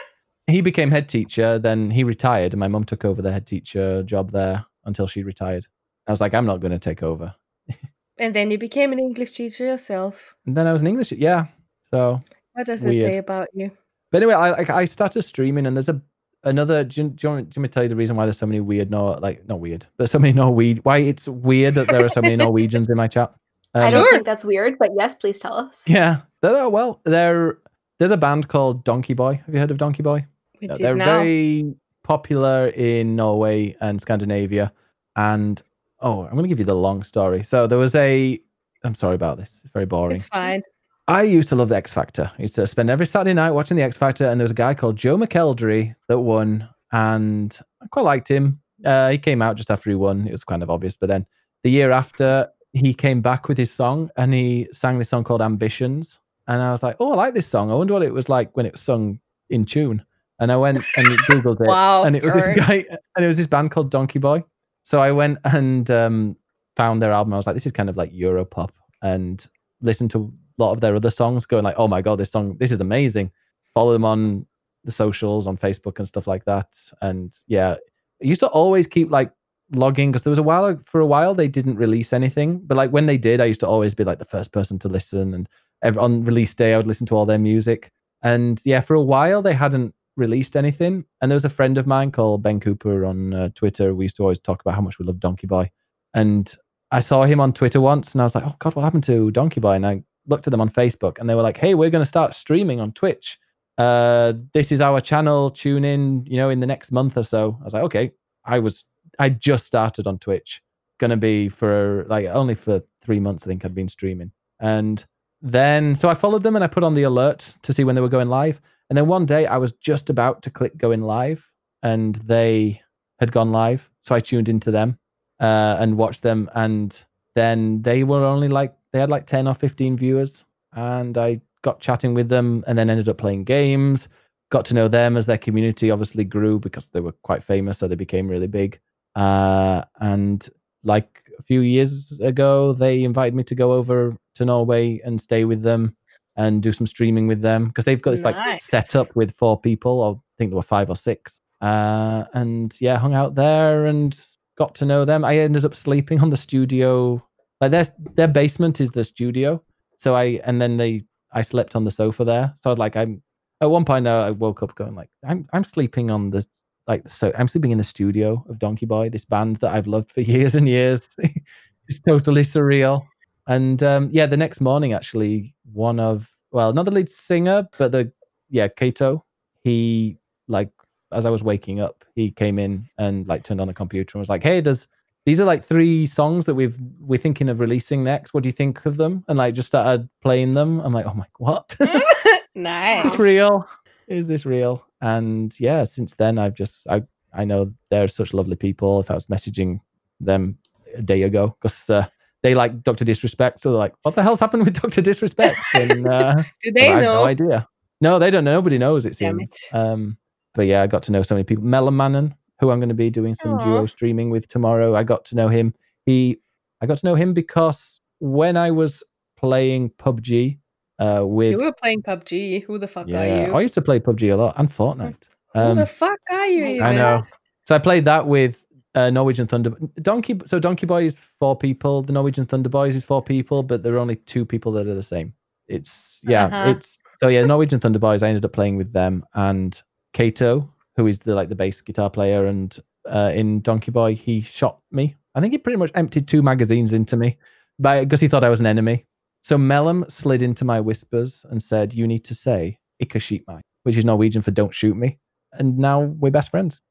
S5: he became head teacher. Then he retired, and my mum took over the head teacher job there until she retired. I was like, I'm not going to take over.
S4: And then you became an English teacher yourself.
S5: And then I was an English, yeah. So,
S4: What does it say about you?
S5: but anyway, I like I started streaming, and there's a another. Do you, do you want do you want me to tell you the reason why there's so many weird no like not weird, but so many Norwegian? Why it's weird that there are so many Norwegians in my chat.
S3: I
S5: Um,
S3: don't think that's weird, but yes, please tell us.
S5: Yeah. Oh, well, there there's a band called Donkey Boy. Have you heard of Donkey Boy?
S4: We
S5: Yeah,
S4: did
S5: they're
S4: now.
S5: very popular in Norway and Scandinavia. And oh, I'm going to give you the long story. So there was a. I'm sorry about this. It's very boring.
S4: It's fine.
S5: I used to love the X Factor. I used to spend every Saturday night watching the X Factor, and there was a guy called Joe McElderry that won, and I quite liked him. Uh, he came out just after he won. It was kind of obvious, but then the year after, he came back with his song, and he sang this song called Ambitions, and I was like, "Oh, I like this song. I wonder what it was like when it was sung in tune." And I went and googled it,
S4: Wow,
S5: and it was this guy, and it was this band called Donkey Boy. So I went and um, found their album. I was like, this is kind of like Europop, and listened to a lot of their other songs, going like, oh my god, this song, this is amazing. Follow them on the socials, on Facebook and stuff like that. And yeah, I used to always keep like logging because there was a while for a while they didn't release anything, but like when they did, I used to always be like the first person to listen. And ev on release day, I would listen to all their music. And yeah, for a while they hadn't released anything. And there was a friend of mine called Ben Cooper on uh, Twitter. We used to always talk about how much we love Donkey Boy. And I saw him on Twitter once and I was like, oh God, what happened to Donkey Boy? And I looked at them on Facebook and they were like, hey, we're going to start streaming on Twitch. Uh, this is our channel. Tune in, you know, in the next month or so. I was like, okay. I was, I just started on Twitch. Gonna be for like only for three months, I think I'd been streaming. And then, so I followed them and I put on the alert to see when they were going live. And then one day I was just about to click going live and they had gone live. So I tuned into them uh, and watched them. And then they were only like, they had like 10 or 15 viewers. And I got chatting with them and then ended up playing games. Got to know them as their community obviously grew because they were quite famous. So they became really big. Uh, and like a few years ago, they invited me to go over to Norway and stay with them and do some streaming with them because they've got this like
S4: Nice.
S5: setup with four people, or I think there were five or six. Uh, and yeah, hung out there and got to know them. I ended up sleeping on the studio, like their their basement is the studio. So I and then they I slept on the sofa there. So I was like, I'm at one point uh, I woke up going like, I'm I'm sleeping on the like so I'm sleeping in the studio of Donkey Boy, this band that I've loved for years and years. it's totally surreal. And um, yeah, the next morning, actually, one of well, not the lead singer, but the yeah, Kato. He like as I was waking up, he came in and like turned on the computer and was like, "Hey, there's these are like three songs that we've we're thinking of releasing next. What do you think of them?" And like just started playing them. I'm like, "Oh my, what?
S4: nice.
S5: Is this real? Is this real?" And yeah, since then, I've just I I know they're such lovely people. If I was messaging them a day ago, because uh, they like Doctor Disrespect, so they're like, "What the hell's happened with Doctor Disrespect?" And uh,
S4: Do they
S5: I have
S4: know?
S5: no idea. No, they don't. know. Nobody knows. It seems. Um, but yeah, I got to know so many people. Melon Manon, who I'm going to be doing some
S4: Aw.
S5: duo streaming with tomorrow. I got to know him. He, I got to know him because when I was playing PUBG uh, with,
S4: You were playing PUBG. Who the fuck
S5: yeah,
S4: are you?
S5: I used to play PUBG a lot and Fortnite.
S4: Who
S5: Um,
S4: the fuck are you? Even?
S5: I know. So I played that with uh, Norwegian Thunder Donkey. So Donkey Boy is four people. The Norwegian Thunder Boys is four people, but there are only two people that are the same. It's yeah,
S4: Uh-huh.
S5: it's so yeah. Norwegian Thunder Boys. I ended up playing with them and Kato, who is the like the bass guitar player, and uh, in Donkey Boy he shot me. I think he pretty much emptied two magazines into me, but because he thought I was an enemy. So Mellum slid into my whispers and said, "You need to say Ikashitmai," which is Norwegian for "Don't shoot me." And now we're best friends.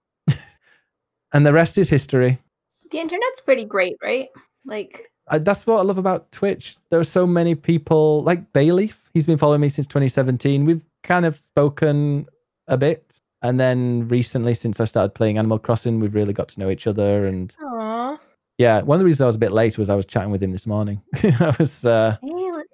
S5: And the rest is history.
S3: The internet's pretty great, right? Like,
S5: I, that's what I love about Twitch. There are so many people like Bayleaf. He's been following me since 2017. We've kind of spoken a bit, and then recently, since I started playing Animal Crossing, we've really got to know each other. And
S4: Aw.
S5: yeah, one of the reasons I was a bit late was I was chatting with him this morning. I was uh,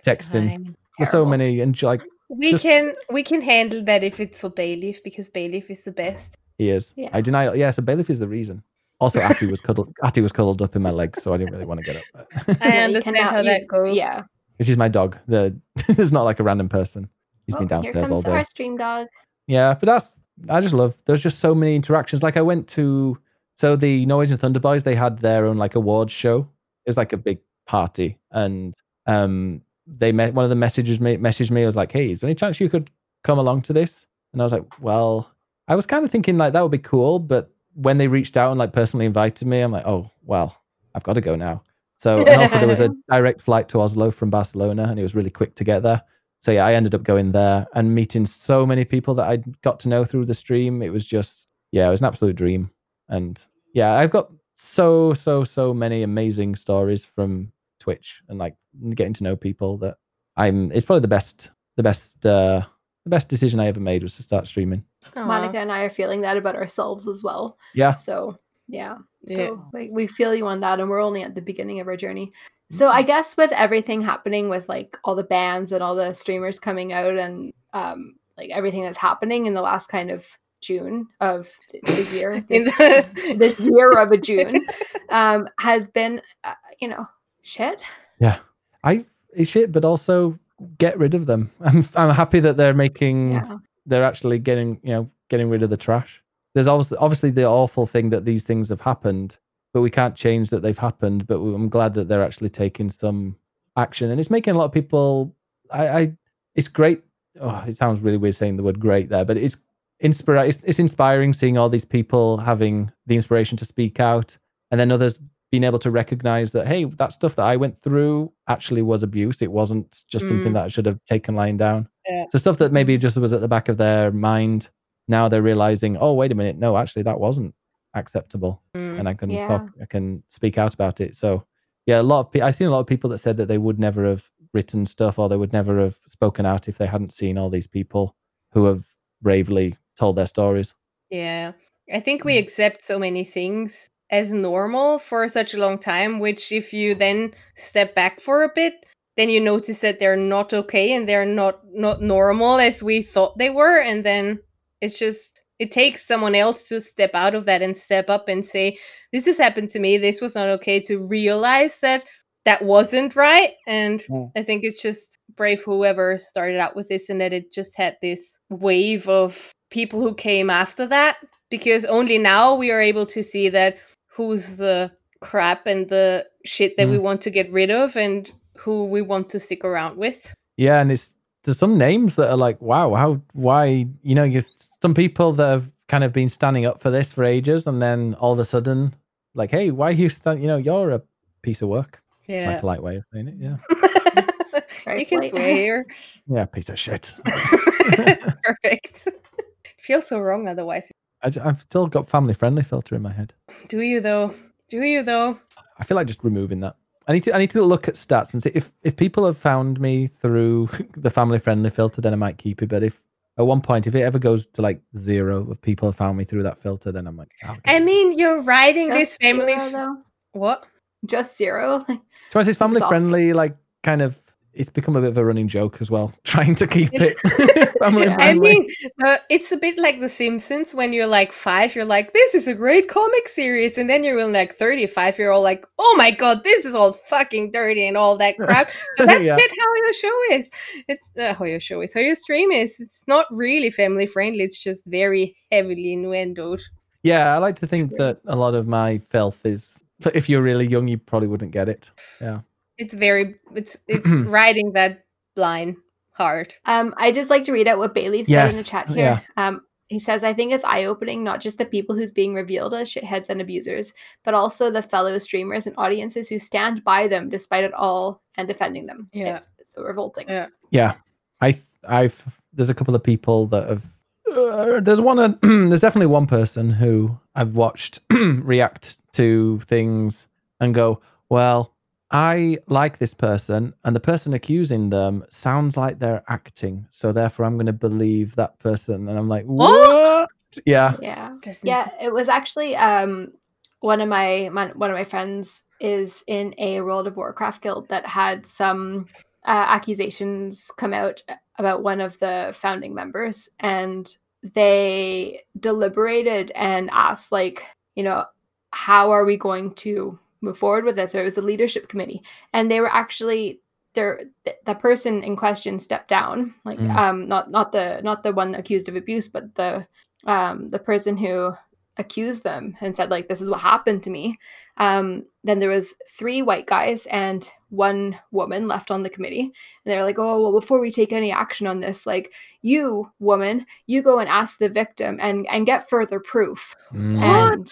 S5: texting. There's so many, and like
S4: We
S5: Just-
S4: can we can handle that if it's for Bayleaf because Bayleaf is the best.
S5: He is.
S3: Yeah.
S5: I deny. Yeah, so Bayleaf is the reason. Also, Atty was cuddled. Atty was cuddled up in my legs, so I didn't really want to get up. But
S4: I
S3: yeah, you
S4: understand
S3: cannot-
S4: how
S3: you-
S4: that goes.
S3: Yeah.
S5: Which is my dog. The it's not like a random person. He's been
S3: Oh, here
S5: downstairs all
S3: comes
S5: day.
S3: our stream dog.
S5: Yeah, but that's I just love. There's just so many interactions. Like I went to so the Norwegian Thunder Boys. They had their own like awards show. It was like a big party, and um, they met one of the messages me messaged me. I was like, "Hey, is there any chance you could come along to this?" And I was like, "Well, I was kind of thinking like that would be cool, but when they reached out and like personally invited me, I'm like, oh well, I've got to go now." So and also there was a direct flight to Oslo from Barcelona, and it was really quick to get there. So yeah, I ended up going there and meeting so many people that I got to know through the stream. It was just yeah, it was an absolute dream. And yeah, I've got so so so many amazing stories from Twitch and like getting to know people that I'm. It's probably the best the best uh the best decision I ever made was to start streaming.
S4: Aw.
S3: Monica and I are feeling that about ourselves as well.
S5: Yeah,
S3: So yeah. So
S4: Yeah.
S3: like we feel you on that and we're only at the beginning of our journey. So I guess with everything happening with like all the bands and all the streamers coming out and um like everything that's happening in the last kind of June of the, the year, this, this year of a June, um, has been, uh, you know, shit.
S5: Yeah, I it's shit, but also get rid of them. I'm I'm happy that they're making
S3: Yeah.
S5: They're actually getting you know getting rid of the trash. There's obviously obviously the awful thing that these things have happened, but we can't change that they've happened. But I'm glad that they're actually taking some action, and it's making a lot of people. I, I it's great. Oh, it sounds really weird saying the word great there, but it's inspira- it's, it's inspiring seeing all these people having the inspiration to speak out, and then others being able to recognize that hey, that stuff that I went through actually was abuse. It wasn't just something
S4: Mm.
S5: that I should have taken lying down.
S4: Yeah.
S5: So stuff that maybe just was at the back of their mind. Now they're realizing, oh wait a minute, no, actually that wasn't acceptable,
S4: Mm.
S5: and I can
S3: Yeah.
S5: talk, I can speak out about it. So yeah, a lot of pe- I've seen a lot of people that said that they would never have written stuff or they would never have spoken out if they hadn't seen all these people who have bravely told their stories.
S4: Yeah. I think we accept so many things as normal for such a long time, which if you then step back for a bit, then you notice that they're not okay and they're not not normal as we thought they were. And then it's just it takes someone else to step out of that and step up and say, This has happened to me, this was not okay, to realize that that wasn't right. And
S5: Mm.
S4: I think it's just brave whoever started out with this and that it just had this wave of people who came after that because only now we are able to see that who's the crap and the shit that we want to get rid of and who we want to stick around with.
S5: Yeah, and it's there's some names that are like, wow, how why you know, you some people that have kind of been standing up for this for ages, and then all of a sudden, like, hey, why you stand? You know, you're a piece of work. My
S4: Yeah.
S5: polite way of saying it. Yeah,
S3: Very
S4: you can
S3: polite.
S4: swear.
S5: yeah, piece of shit.
S4: Perfect. Feels so wrong otherwise.
S5: I, have still got family friendly filter in my head.
S4: Do you though? Do you though?
S5: I feel like just removing that. I need to I need to look at stats and see if if people have found me through the family friendly filter, then I might keep it. But if at one point if it ever goes to like zero of people have found me through that filter, then I'm like, oh, okay.
S4: I mean, you're writing this family.
S3: zero,
S4: f- what?
S3: Just zero.
S5: So is this family friendly? Like, kind of, it's become a bit of a running joke as well. Trying to keep it
S4: I mean, uh, it's a bit like The Simpsons. When you're like five, you're like, "This is a great comic series," and then you're in like 35, you're all like, "Oh my god, this is all fucking dirty and all that crap." So that's
S5: Yeah.
S4: it. How your show is. It's uh, how your show is. How your stream is. It's not really family friendly. It's just very heavily innuendoed.
S5: Yeah, I like to think that a lot of my filth is. If you're really young, you probably wouldn't get it. Yeah.
S4: It's very it's it's riding that line hard.
S3: Um, I just like to read out what Bailey said in the
S5: Yes,
S3: chat
S5: yeah.
S3: here. Um, he says, I think it's eye opening, not just the people who's being revealed as shitheads and abusers, but also the fellow streamers and audiences who stand by them despite it all and defending them.
S4: Yeah.
S3: It's, it's so revolting.
S4: Yeah.
S5: Yeah, I I've there's a couple of people that have. Uh, there's one. uh, there's definitely one person who I've watched react to things and go, well, I like this person, and the person accusing them sounds like they're acting, so therefore I'm going to believe that person, and I'm like, what? Yeah,
S3: Yeah.
S4: Just
S3: Yeah, it was actually um one of my, my one of my friends is in a World of Warcraft guild that had some uh, accusations come out about one of the founding members, and they deliberated and asked, like, you know, how are we going to move forward with this? Or it was a leadership committee, and they were actually there. th- The person in question stepped down, like,
S5: Mm.
S3: um, not not the not the one accused of abuse, but the um, the person who accused them and said like this is what happened to me um, then there was three white guys and one woman left on the committee and they're like oh well before we take any action on this like you woman you go and ask the victim and and get further proof
S5: Mm.
S3: and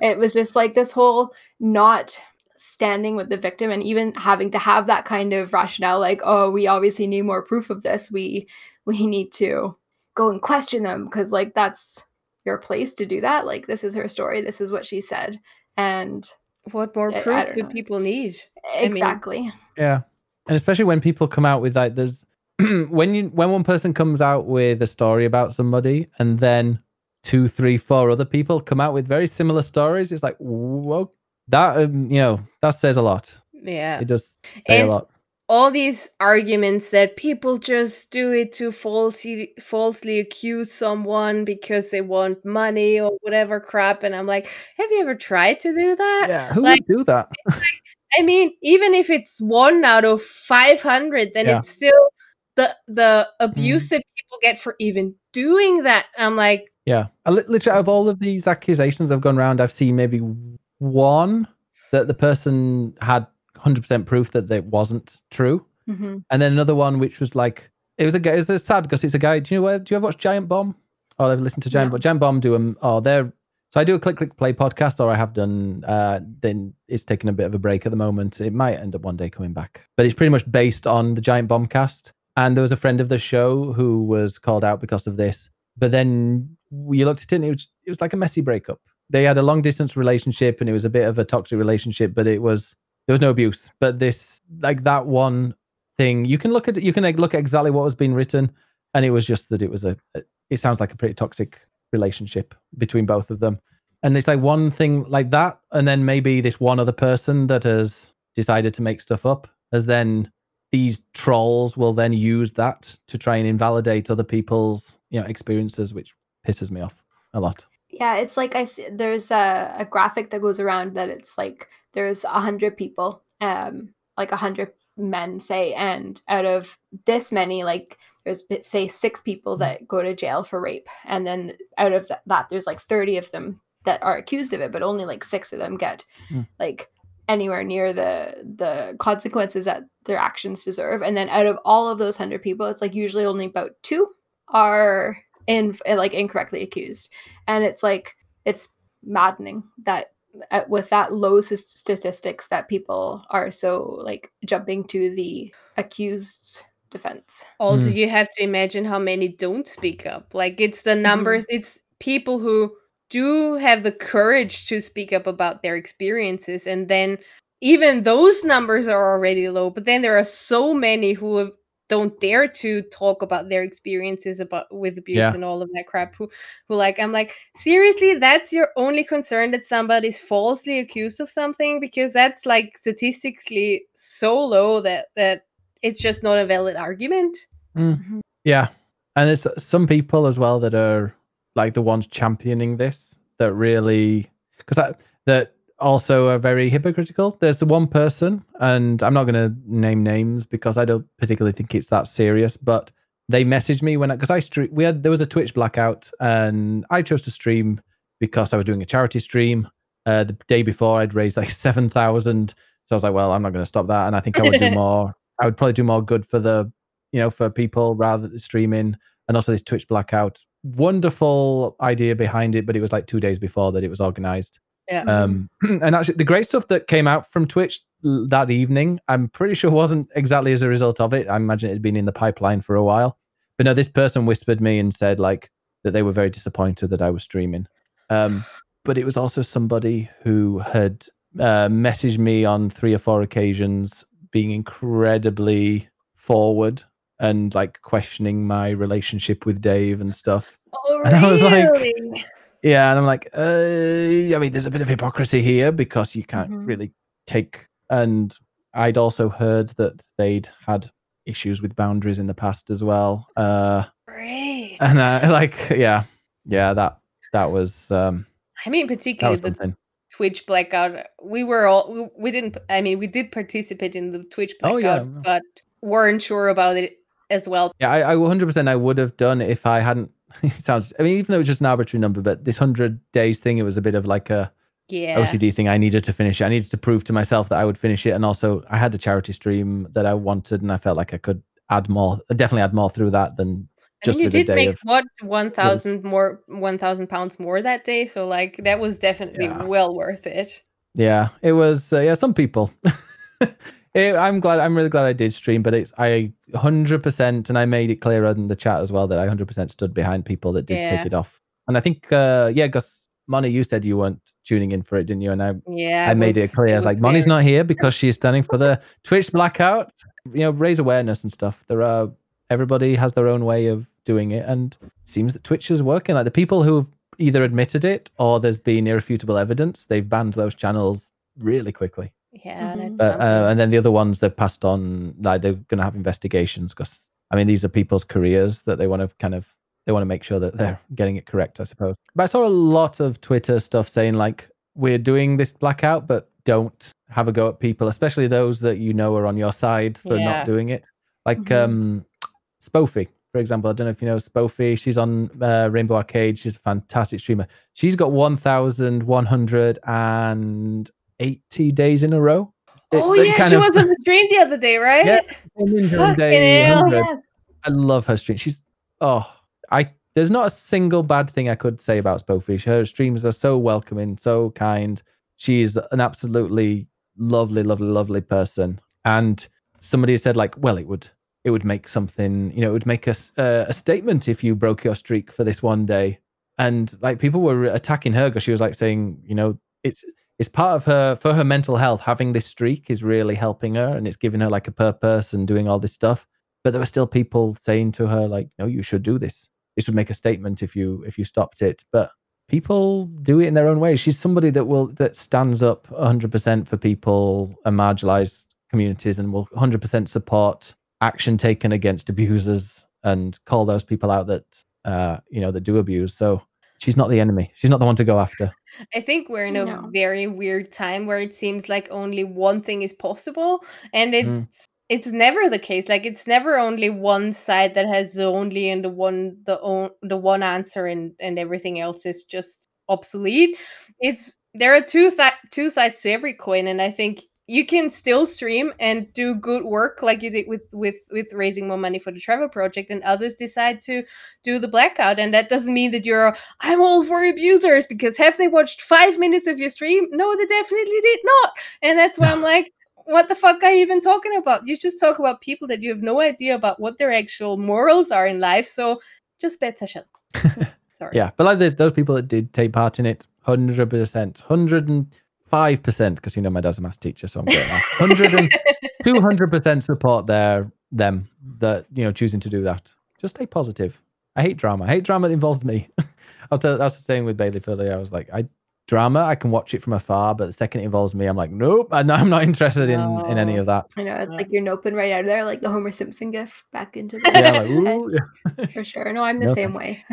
S3: it was just like this whole not standing with the victim and even having to have that kind of rationale like oh we obviously need more proof of this. We we need to go and question them because like that's your place to do that. Like this is her story. This is what she said. And
S4: what more
S3: I- I
S4: proof
S3: don't know,
S4: people
S3: it's-
S4: need? mean-
S3: exactly.
S5: Yeah, and especially when people come out with like, there's when you when one person comes out with a story about somebody, and then two, three, four other people come out with very similar stories. It's like, whoa, that um, you know that says a lot.
S4: Yeah.
S5: It does say
S4: And
S5: a lot.
S4: all these arguments that people just do it to falsely falsely accuse someone because they want money or whatever crap and i'm like have you ever tried to do that
S5: Yeah, who
S4: like-
S5: would do that?
S4: i mean even if it's one out of 500 then
S5: Yeah.
S4: it's still the the abuse that people get for even doing that i'm like
S5: Yeah, I li- literally out of all of these accusations that have gone around, I've seen maybe one that the person had 100% proof that it wasn't true.
S3: hmm
S5: And then another one which was like it was a guy. It was a sad because it's a guy. Do you know where? Do you ever watch Giant Bomb? Oh, I've listened to Giant
S3: No.
S5: Bomb. Giant Bomb do them. Oh, they're so I do a click click play podcast, or I have done. Uh, then it's taking a bit of a break at the moment. It might end up one day coming back, but it's pretty much based on the Giant Bomb cast. And there was a friend of the show who was called out because of this. But then you looked at it, and it was it was like a messy breakup. They had a long distance relationship, and it was a bit of a toxic relationship, but it was there was no abuse. But this like that one thing you can look at you can like, look at exactly what was being written and it was just that it was a it sounds like a pretty toxic relationship between both of them and it's like one thing like that and then maybe this one other person that has decided to make stuff up as then these trolls will then use that to try and invalidate other people's you know experiences which pisses me off a lot
S3: Yeah, it's like I see, there's a, a graphic that goes around that it's like there's a hundred people, um, like a hundred men say, and out of this many, like there's say six people that go to jail for rape, and then out of th- that, there's like thirty of them that are accused of it, but only like six of them get
S5: Mm.
S3: like anywhere near the the consequences that their actions deserve, and then out of all of those hundred people, it's like usually only about two are in like incorrectly accused and it's like it's maddening that uh, with that low s- statistics that people are so like jumping to the accused's defense
S4: Also,
S5: Mm.
S4: you have to imagine how many don't speak up. Like it's the numbers, it's people who do have the courage to speak up about their experiences, and then even those numbers are already low. But then there are so many who have, don't dare to talk about their experiences about with abuse
S5: Yeah.
S4: and all of that crap. Who, who like, I'm like, seriously, that's your only concern that somebody's falsely accused of something because that's like statistically so low that that it's just not a valid argument. Mm. Mm-hmm.
S5: Yeah. And there's some people as well that are like the ones championing this that really because that also are very hypocritical. There's the one person, and I'm not going to name names because I don't particularly think it's that serious, but they messaged me when because I stream we had there was a Twitch blackout and I chose to stream because I was doing a charity stream. Uh, the day before, I'd raised like seven thousand, so I was like, well, I'm not going to stop that, and I think I would do more. I would probably do more good for the, you know, for people rather than streaming, and also this Twitch blackout. Wonderful idea behind it, but it was like two days before that it was organized.
S4: Yeah.
S5: Um, and actually, the great stuff that came out from Twitch that evening, I'm pretty sure wasn't exactly as a result of it. I imagine it had been in the pipeline for a while. But no, this person whispered me and said like that they were very disappointed that I was streaming. Um, but it was also somebody who had uh, messaged me on three or four occasions, being incredibly forward and like questioning my relationship with Dave and stuff.
S4: oh,
S5: and I was like- Yeah, and I'm like, uh, I mean, there's a bit of hypocrisy here because you can't
S3: Mhm.
S5: really take. And I'd also heard that they'd had issues with boundaries in the past as well. Uh,
S4: Great.
S5: and uh, like, yeah, yeah, that that was um,
S4: I mean, particularly the. Twitch blackout. We were all we, we didn't. I mean, we did participate in the Twitch
S5: Oh, yeah.
S4: blackout, but weren't sure about it as well.
S5: Yeah, I, I 100% I would have done if I hadn't. It sounds. I mean, even though it was just an arbitrary number, but this hundred days thing, it was a bit of like a
S4: Yeah.
S5: OCD thing. I needed to finish it. I needed to prove to myself that I would finish it, and also I had a charity stream that I wanted, and I felt like I could add more. Definitely add more through that than
S4: I
S5: just
S4: mean, you did make
S5: of.
S4: what one thousand more, one thousand pounds more that day. So like that was definitely
S5: Yeah.
S4: well worth it.
S5: Yeah, it was. Uh, yeah, some people. Eh, I'm glad. I'm really glad I did stream, but it's I 100 percent, and I made it clear in the chat as well that I 100 percent stood behind people that did
S4: Yeah.
S5: take it off. And I think, uh yeah, Gus, Moni, you said you weren't tuning in for it, didn't you? And I,
S4: Yeah.
S5: I made it clear. I was like, Moni's not here because she's standing for the Twitch blackout. You know, raise awareness and stuff. There are everybody has their own way of doing it, and it seems that Twitch is working. Like the people who've either admitted it or there's been irrefutable evidence, they've banned those channels really quickly.
S4: Yeah.
S3: Mhm.
S5: But, uh, and then the other ones they've passed on, like they're going to have investigations because I mean these are people's careers that they want to kind of they want to make sure that they're getting it correct, I suppose. But I saw a lot of Twitter stuff saying like we're doing this blackout, but don't have a go at people, especially those that you know are on your side for
S4: Yeah.
S5: not doing it. Like
S3: Mhm.
S5: um Spofi, for example. I don't know if you know Spofi. She's on uh, Rainbow Arcade. She's a fantastic streamer. She's got 1,180 days in a row. It-
S4: oh yeah, she
S5: of-
S4: was on the stream the other day, right?
S5: Yeah. Fucking
S4: hell.
S5: I love her stream. She's oh, I there's not a single bad thing I could say about Spofish. Her streams are so welcoming, so kind. She's an absolutely lovely, lovely, lovely person. And somebody said like, well, it would it would make something, you know, it would make us uh, a statement if you broke your streak for this one day. And like people were attacking her because she was like saying, you know, it's it's part of her for her mental health. Having this streak is really helping her, and it's giving her like a purpose and doing all this stuff. But there were still people saying to her like, no, you should do this. This would make a statement if you if you stopped it. But people do it in their own way. She's somebody that will that stands up 100% for people and marginalized communities and will 100% support action taken against abusers and call those people out that uh you know that do abuse. So she's not the enemy. She's not the one to go after.
S4: I think we're in a
S3: No.
S4: very weird time where it seems like only one thing is possible, and it's
S5: Mm.
S4: it's never the case. Like it's never only one side that has the only and the one the on, the one answer, and and everything else is just obsolete. It's there are two th- two sides to every coin, and I think you can still stream and do good work like you did with with with raising more money for the Trevor Project and others decide to do the blackout and that doesn't mean that you're I'm all for abusers because have they watched five minutes of your stream? No, they definitely did not. And that's why I'm like, what the fuck are you even talking about? You just talk about people that you have no idea about what their actual morals are in life. So just better shut. Sorry.
S5: Yeah, but like there's those people that did take part in it, hundred percent, hundred and five percent, because you know my dad's a maths teacher, so I'm getting that. Hundred and two hundred percent support their them that you know choosing to do that. Just stay positive. I hate drama. I hate drama that involves me. I'll tell. That's the same with Bailey earlier. I was like, I drama. I can watch it from afar, but the second it involves me, I'm like, nope. I'm not, I'm not interested in in any of that.
S3: I know it's
S4: Yeah.
S3: like you're noping right out of there, like the Homer Simpson gif back into the
S5: Yeah, like,
S3: head,
S5: ooh, yeah.
S3: for sure. No, I'm the
S5: No
S3: same way.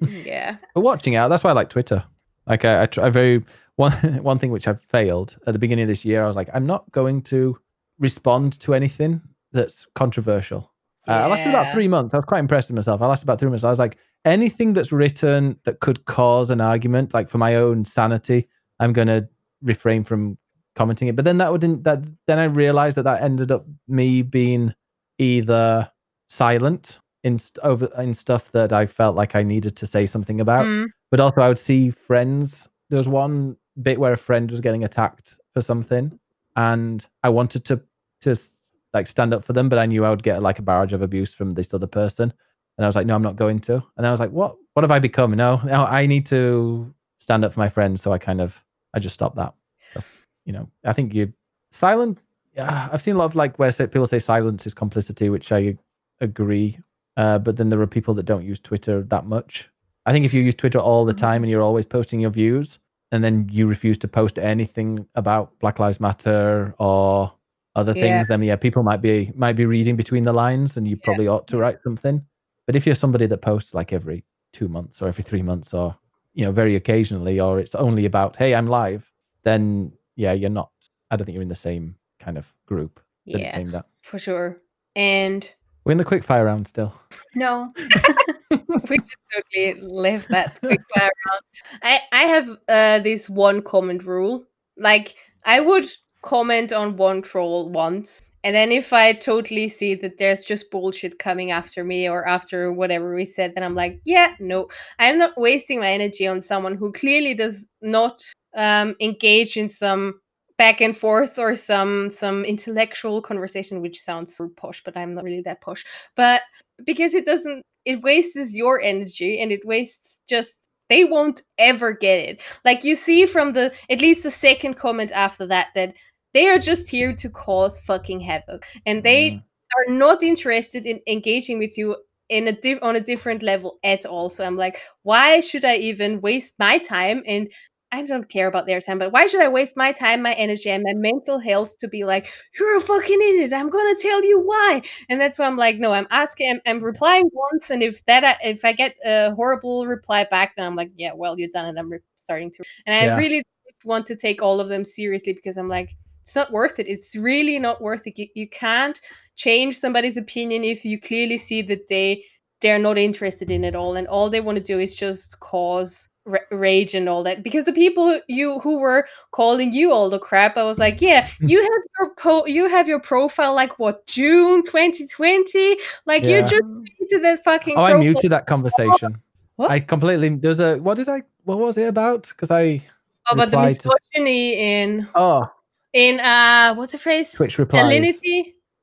S4: Yeah.
S5: But watching out, that's why I like Twitter. Like I, I try I very one one thing which I've failed at the beginning of this year. I was like, I'm not going to respond to anything that's controversial. Uh, I lasted about three months. I was quite impressed with myself. I lasted about three months. I was like, anything that's written that could cause an argument, like for my own sanity, I'm gonna refrain from commenting it. But then that wouldn't. That then I realized that that ended up me being either silent in st- over in stuff that I felt like I needed to say something about,
S4: Mm.
S5: but also I would see friends. There was one bit where a friend was getting attacked for something, and I wanted to to like stand up for them, but I knew I would get like a barrage of abuse from this other person, and I was like, no, I'm not going to. And I was like, what? What have I become? No, no, I need to stand up for my friends. So I kind of I just stopped that. That's you know, I think you silent. Yeah, I've seen a lot of like where people say silence is complicity, which I agree. Uh, but then there are people that don't use Twitter that much. I think if you use Twitter all the time and you're always posting your views, and then you refuse to post anything about Black Lives Matter or other
S4: Yeah.
S5: things, then yeah, people might be might be reading between the lines, and you probably ought to write something. But if you're somebody that posts like every two months or every three months or you know very occasionally, or it's only about hey I'm live, then yeah, you're not. I don't think you're in the same kind of group.
S4: Yeah, for sure. And
S5: We're in the quick fire round still.
S3: No.
S4: we just totally left that quick fire round. I I have uh this one comment rule. Like I would comment on one troll once, and then if I totally see that there's just bullshit coming after me or after whatever we said, then I'm like, yeah, no, I'm not wasting my energy on someone who clearly does not um engage in some back and forth or some some intellectual conversation which sounds so posh but i'm not really that posh. But because it doesn't it wastes your energy and it wastes just they won't ever get it. Like you see from the at least the second comment after that that they are just here to cause fucking havoc and they
S5: Mm.
S4: are not interested in engaging with you in a on a different level at all. So i'm like why should i even waste my time and I don't care about their time, but why should I waste my time, my energy, and my mental health to be like, you're a fucking idiot. I'm gonna tell you why. And that's why I'm like, no, I'm asking, I'm, I'm replying once, and if that, I- if I get a horrible reply back, then I'm like, yeah, well, you're done, and I'm re- starting to. And I
S5: Yeah.
S4: really want to take all of them seriously because I'm like, it's not worth it. It's really not worth it. You, you can't change somebody's opinion if you clearly see that they they're not interested in it all, and all they want to do is just cause rage and all that. Because the people you who were calling you all the crap, I was like, yeah, you have your po- you have your profile like what June 2020, like you
S5: Yeah.
S4: just into that fucking.
S5: Oh, I muted that conversation.
S4: What?
S5: I completely. There's a. What did I? What was it about? Because I.
S4: Oh, but the
S5: replied to-
S4: misogyny in
S5: Oh,
S4: in uh what's the phrase?
S5: Twitch replies.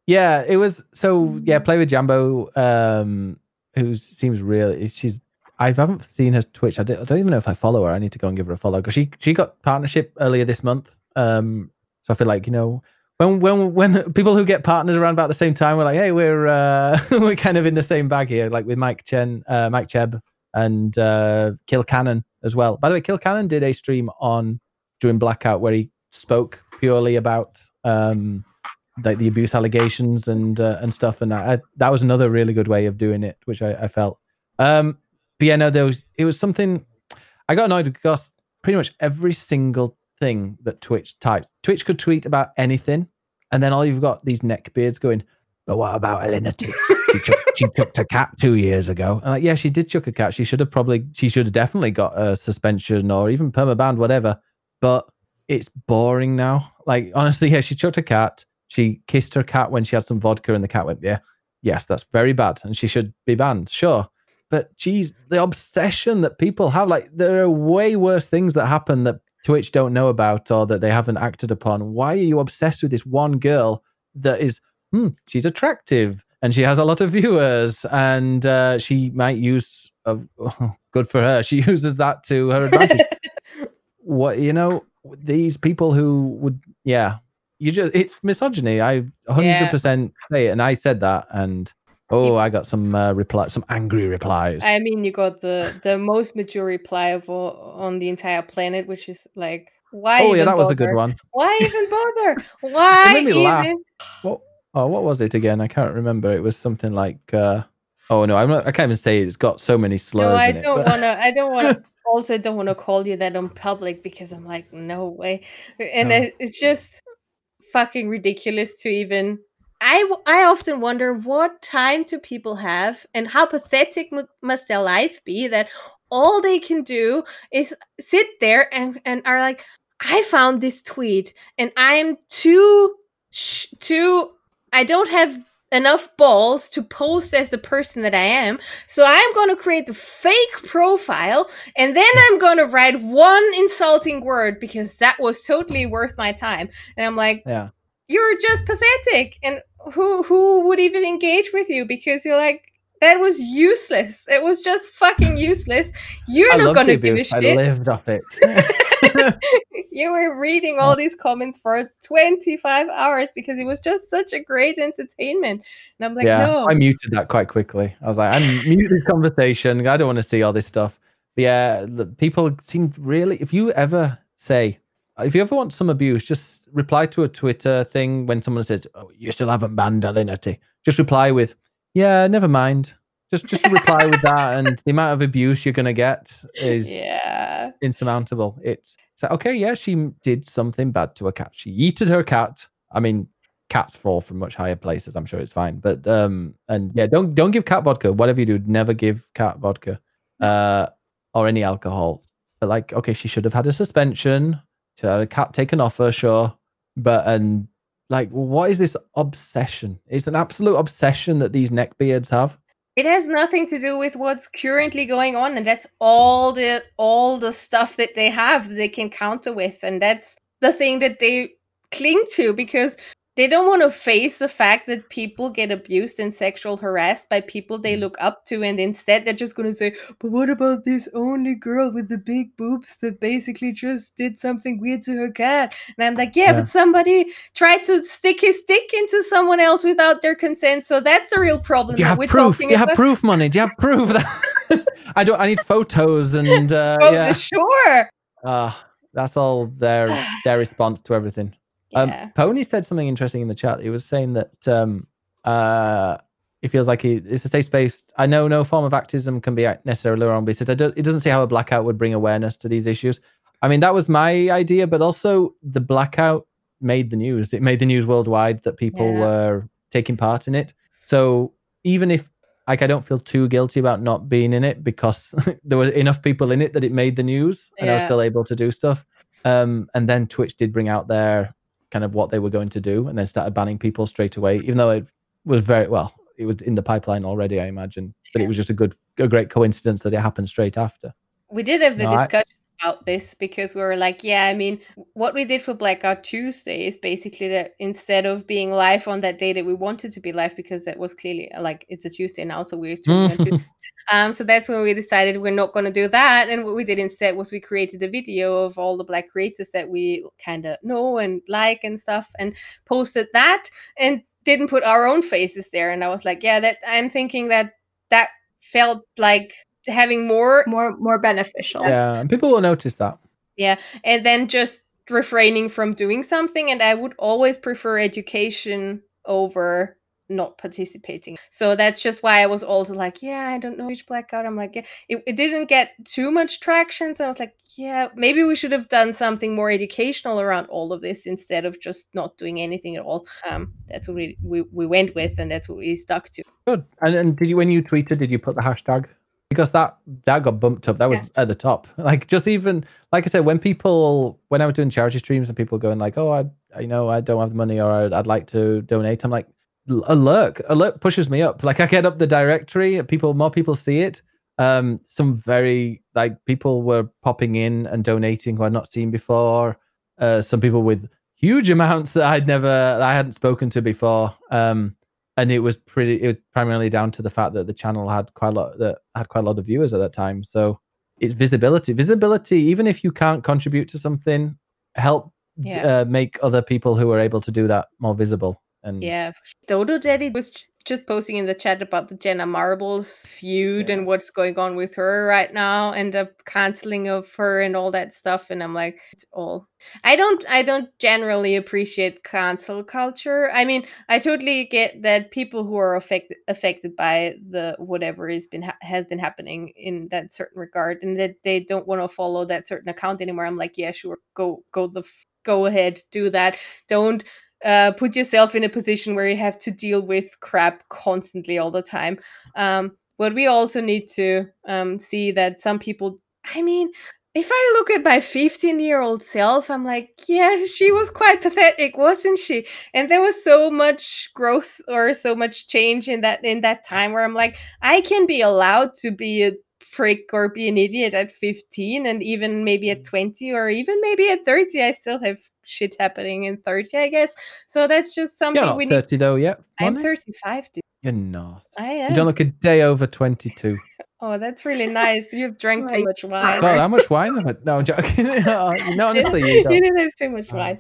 S5: Yeah, it was. So yeah, play with Jambo. Um, who seems real. She's. I haven't seen her Twitch. I don't, I don't even know if I follow her. I need to go and give her a follow because she she got partnership earlier this month. Um, so I feel like you know when when when people who get partners around about the same time, we're like, hey, we're uh, we're kind of in the same bag here. Like with Mike Chen, uh, Mike Cheb, and uh, Kill Cannon as well. By the way, Kill Cannon did a stream on during Blackout where he spoke purely about um like the abuse allegations and uh, and stuff, and I, I, that was another really good way of doing it, which I, I felt. Um, but yeah, no, there was it was something I got annoyed because pretty much every single thing that Twitch types, Twitch could tweet about anything, and then all you've got these neckbeards going. But what about Alinity? She, chuck, she chucked a cat two years ago. I'm like, yeah, she did chuck a cat. She should have probably, she should have definitely got a suspension or even permabanned, whatever. But it's boring now. Like honestly, yeah, she chucked a cat. She kissed her cat when she had some vodka, and the cat went, "Yeah, yes, that's very bad, and she should be banned." Sure, but geez, the obsession that people have, like, there are way worse things that happen that Twitch don't know about or that they haven't acted upon. Why are you obsessed with this one girl that is, hmm, she's attractive and she has a lot of viewers and uh, she might use, uh, good for her, she uses that to her advantage. What you know these people who would yeah you just it's misogyny. I 100% say it and i said that and oh i got some uh, reply some angry replies
S4: I mean, you got the the most mature reply of all, on the entire planet, which is like, why?
S5: oh yeah
S4: even
S5: that was a good one
S4: Why even bother? Why it
S5: made me
S4: even?
S5: laugh. what oh what was it again i can't remember it was something like uh oh no i'm not i can't even say it it's got so many slurs
S4: No, I
S5: in
S4: don't want to. I don't want to. Also, I don't want to call you that on public because I'm like, no way. And
S5: No.
S4: it- it's just fucking ridiculous to even. I I often wonder what time do people have and how pathetic mu- must their life be that all they can do is sit there and and are like I found this tweet and I'm too sh- too I don't have enough balls to post as the person that I am. So I'm going to create the fake profile and then I'm going to write one insulting word because that was totally worth my time. And I'm like,
S5: Yeah.
S4: You're just pathetic. And who who would even engage with you because you're like that was useless. It was just fucking useless. You're
S5: I
S4: not to
S5: the
S4: give a
S5: shit I lived off it.
S4: you were reading all these comments for 25 hours because it was just such a great entertainment. And I'm like,
S5: yeah,
S4: no.
S5: I muted that quite quickly. I was like, I'm mute this conversation. I don't want to see all this stuff. But yeah, the people seem really. If you ever say, if you ever want some abuse, just reply to a Twitter thing when someone says, "Oh, you still haven't banned Alinity." Just reply with, "Yeah, never mind." Just just reply with that, and the amount of abuse you're gonna get is
S4: yeah.
S5: insurmountable. It's so okay, yeah, she did something bad to a cat. She yeeted her cat. I mean, cats fall from much higher places. I'm sure it's fine, but um, and yeah, don't don't give cat vodka. Whatever you do, never give cat vodka, uh, or any alcohol. But like, okay, she should have had a suspension. To have a cat taken off her, sure, but and like, what is this obsession? It's an absolute obsession that these neckbeards have.
S4: It has nothing to do with what's currently going on, and that's all the all the stuff that they have that they can counter with, and that's the thing that they cling to because they don't want to face the fact that people get abused and sexual harassed by people they look up to, and instead they're just going to say, "But what about this only girl with the big boobs that basically just did something weird to her cat?" And I'm like, "Yeah,
S5: Yeah.
S4: but somebody tried to stick his dick into someone else without their consent, so that's the real problem
S5: Do you have
S4: we're
S5: proof? You have
S4: about."
S5: proof, money? Do you have proof that I don't? I need photos and uh,
S4: Oh,
S5: yeah.
S4: sure.
S5: Ah, that's all their their response to everything. Um, Pony said something interesting in the chat. He was saying that um, uh, he feels like he it's a safe space. I know no form of activism can be necessarily wrong, but he says I don't, it doesn't see how a blackout would bring awareness to these issues. I mean, that was my idea, but also the blackout made the news. It made the news worldwide that people
S4: Yeah.
S5: were taking part in it. So even if like I don't feel too guilty about not being in it because there were enough people in it that it made the news and I was still able to do stuff. Um, and then Twitch did bring out their kind of what they were going to do and then started banning people straight away, even though it was very well, it was in the pipeline already, I imagine. But it was just a good, a great coincidence that it happened straight after.
S4: We did have the
S5: No,
S4: discussion about this because we were like, yeah, I mean, what we did for Blackout Tuesday is basically that instead of being live on that day that we wanted to be live because that was clearly uh, like it's a Tuesday now, so we're on Um, so that's when we decided we're not going to do that. And what we did instead was we created a video of all the black creators that we kind of know and like and stuff and posted that and didn't put our own faces there. And I was like, yeah, that I'm thinking that that felt like having more
S3: More more beneficial.
S5: yeah, and people will notice that.
S4: Yeah, and then just refraining from doing something. And I would always prefer education over not participating. So that's just why I was also like, yeah, I don't know which blackout. I'm like, yeah. it, it didn't get too much traction. So I was like, yeah, maybe we should have done something more educational around all of this instead of just not doing anything at all. Um, that's what we, we, we went with and that's what we stuck to.
S5: Good. And, and did you, when you tweeted, did you put the hashtag? Because that that got bumped up. That was
S3: Yes.
S5: at the top. Like just even like I said, when people when I was doing charity streams and people going like, "Oh, I you know I don't have the money or I'd, I'd like to donate," I'm like, "L- "Alert! Alert pushes me up." Like I get up the directory, people more people see it. Um, some very like people were popping in and donating who I'd not seen before. Uh, some people with huge amounts that I'd never I hadn't spoken to before. Um, and it was pretty it was primarily down to the fact that the channel had quite a lot that had quite a lot of viewers at that time. So it's visibility. Visibility even if you can't contribute to something help
S4: Yeah.
S5: uh, make other people who are able to do that more visible and
S4: Yeah, Dodo Daddy was just posting in the chat about the Jenna Marbles feud
S5: Yeah.
S4: and what's going on with her right now and the canceling of her and all that stuff. And I'm like, it's all. I don't. I don't generally appreciate cancel culture. I mean, I totally get that people who are affected affected by the whatever has been ha- has been happening in that certain regard, and that they don't want to follow that certain account anymore. I'm like, yeah, sure, go go the f- go ahead, do that. Don't uh, put yourself in a position where you have to deal with crap constantly all the time. Um, but we also need to um, see that some people. I mean, if I look at my 15 year old self, I'm like, yeah, she was quite pathetic, wasn't she? And there was so much growth or so much change in that in that time where I'm like, I can be allowed to be a prick or be an idiot at 15 and even maybe at 20 or even maybe at 30 I still have shit happening in 30 I guess so that's just something
S5: You're not
S4: we
S5: 30
S4: need
S5: though yeah.
S4: I'm
S5: Bonnie?
S4: 35 dude
S5: You're not.
S4: I am.
S5: You don't look a day over 22.
S4: oh that's really nice you've drank too much wine
S5: God, how much wine have I? No, I'm joking. no, honestly, you
S4: you
S5: don't.
S4: didn't have too much
S5: Oh.
S4: wine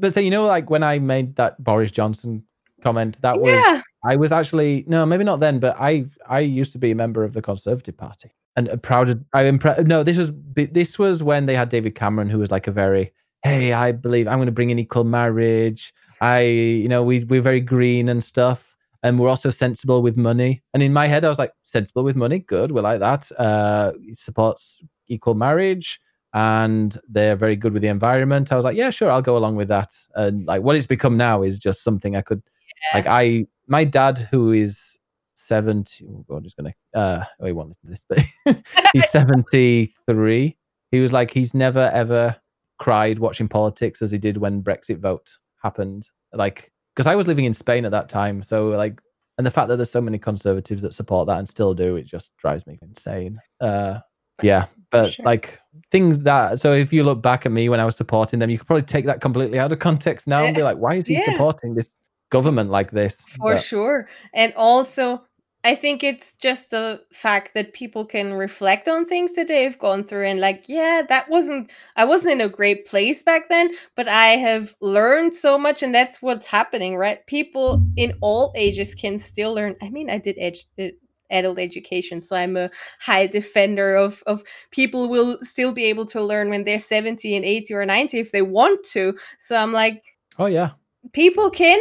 S5: But so you know, like when I made that Boris Johnson comment, that was
S4: yeah
S5: I was actually no, maybe not then, but I I used to be a member of the Conservative Party and proud. Of, I impre- No, this was this was when they had David Cameron, who was like a very hey, I believe I'm going to bring in equal marriage. I you know we we're very green and stuff, and we're also sensible with money. And in my head, I was like sensible with money, good, We're like that. Uh, supports equal marriage. And they're very good with the environment. I was like, yeah, sure, I'll go along with that. And like, what it's become now is just something I could like I my dad who is 70 oh god he's gonna uh oh he won't listen to this but he's 73 he was like he's never ever cried watching politics as he did when brexit vote happened like because i was living in spain at that time so like and the fact that there's so many conservatives that support that and still do it just drives me insane uh yeah but
S3: Sure.
S5: like things that so if you look back at me when i was supporting them you could probably take that completely out of context now and be like why is he
S4: Yeah.
S5: supporting this government like this
S4: for
S5: But-
S4: sure and also i think it's just the fact that people can reflect on things that they've gone through and like yeah that wasn't i wasn't in a great place back then but i have learned so much and that's what's happening right? People in all ages can still learn i mean i did edge adult education so i'm a high defender of of people will still be able to learn when they're 70 and 80 or 90 if they want to so i'm like
S5: oh yeah.
S4: people can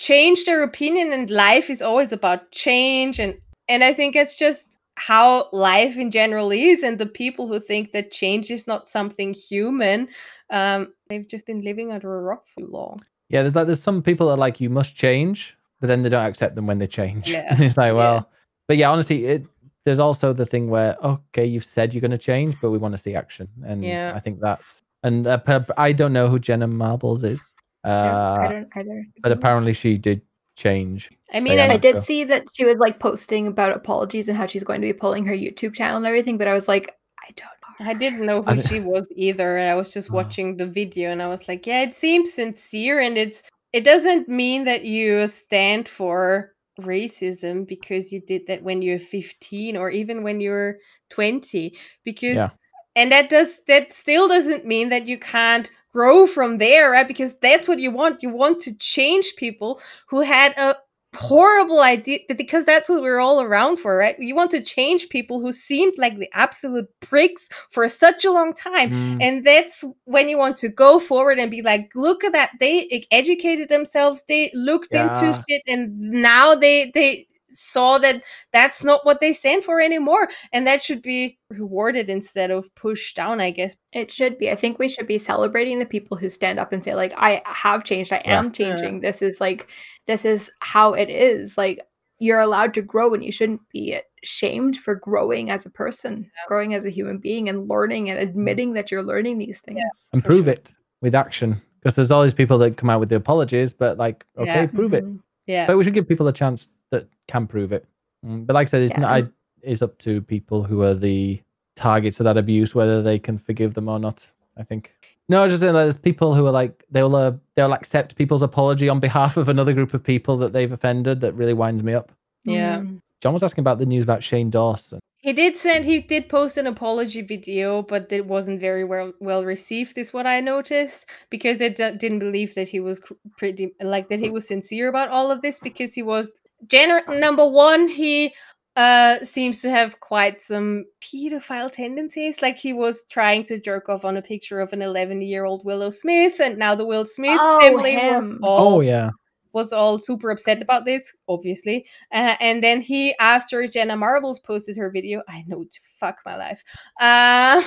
S4: change their opinion and life is always about change and and i think it's just how life in general is and the people who think that change is not something human um they've just been living under a rock for long
S5: Yeah, there's like there's some people that are like you must change, but then they don't accept them when they change.
S4: Yeah,
S5: it's like,
S4: yeah.
S5: well, but yeah, honestly, it there's also the thing where okay, you've said you're going to change, but we want to see action, and
S4: Yeah.
S5: I think that's and uh, I don't know who Jenna Marbles is,
S3: I
S5: uh,
S3: don't either.
S5: but apparently she did change.
S4: i mean
S5: Yeah.
S4: I,
S3: I did
S5: So-
S3: see that she was like posting about apologies and how she's going to be pulling her YouTube channel and everything, but I was like, I don't know.
S4: I didn't know who she was either and i was just
S5: Oh.
S4: watching the video and i was like yeah it seems sincere and it's it doesn't mean that you stand for racism because you did that when you're 15 or even when you're 20 because
S5: Yeah.
S4: and that does that still doesn't mean that you can't grow from there right? Because that's what you want. You want to change people who had a horrible idea because that's what we're all around for right? You want to change people who seemed like the absolute pricks for such a long time.
S5: Mm,
S4: and that's when you want to go forward and be like look at that. They educated themselves. They looked into shit and now they they saw that that's not what they stand for anymore and that should be rewarded instead of pushed down i guess
S3: It should be. I think we should be celebrating the people who stand up and say, like, I have changed. I
S5: Yeah.
S3: am changing. This is like, this is how it is. Like, you're allowed to grow and you shouldn't be shamed for growing as a person, growing as a human being and learning and admitting that you're learning these things.
S5: and prove
S4: sure.
S5: it with action because there's all these people that come out with the apologies, but like okay,
S4: Yeah.
S5: prove it.
S3: Mhm.
S4: yeah
S5: But we should give people a chance that can prove it. Mm, But like I said, it's
S3: Yeah.
S5: not, I, it's up to people who are the targets of that abuse whether they can forgive them or not. I think. No, I was just saying that there's people who are like they'll uh, they'll accept people's apology on behalf of another group of people that they've offended. That really winds me up.
S4: yeah
S3: Mhm.
S5: John was asking about the news about Shane Dawson.
S4: He did send he did post an apology video, but it wasn't very well well received. Is what I noticed because they d- didn't believe that he was pretty like that he was sincere about all of this because he was gener- number one he uh seems to have quite some pedophile tendencies like he was trying to jerk off on a picture of an 11 year old willow smith and now the will smith
S3: Oh,
S4: family was all
S5: Oh yeah,
S4: was all super upset about this, obviously. Uh, and then he, after Jenna Marbles posted her video, I know to fuck my life. Um,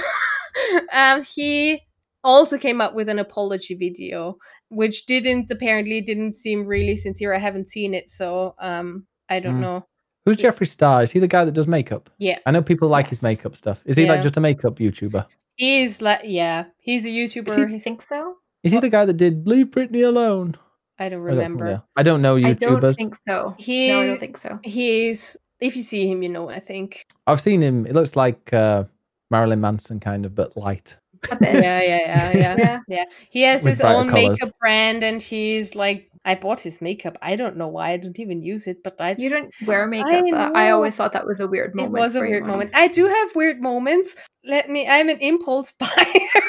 S4: um, he also came up with an apology video, which didn't apparently didn't seem really sincere. I haven't seen it, so um, I don't
S5: Mm.
S4: know.
S5: Who's Jeffree Star? Is he the guy that does makeup?
S4: Yeah.
S5: I know people like his makeup stuff. Is he like just a makeup YouTuber?
S4: He's like, yeah, he's a
S3: Do
S4: YouTuber.
S3: you think so?
S5: Is he the guy that did Leave Britney Alone?
S4: I don't remember.
S5: I don't know YouTubers.
S3: I don't think so.
S4: He,
S3: No, I don't think so.
S4: He's if you see him, you know. I think.
S5: I've seen him. It looks like uh, Marilyn Manson kind of, but light.
S3: A bit.
S4: Yeah, yeah, yeah, yeah,
S3: Yeah.
S4: yeah. He has
S5: With
S4: his own
S5: colours.
S4: makeup brand, and he's like, I bought his makeup. I don't know why. I don't even use it, but I.
S3: You don't wear makeup. but I always thought that was a weird moment.
S4: It was a weird
S3: Mom.
S4: moment. I do have weird moments. Let me. I'm an impulse buyer.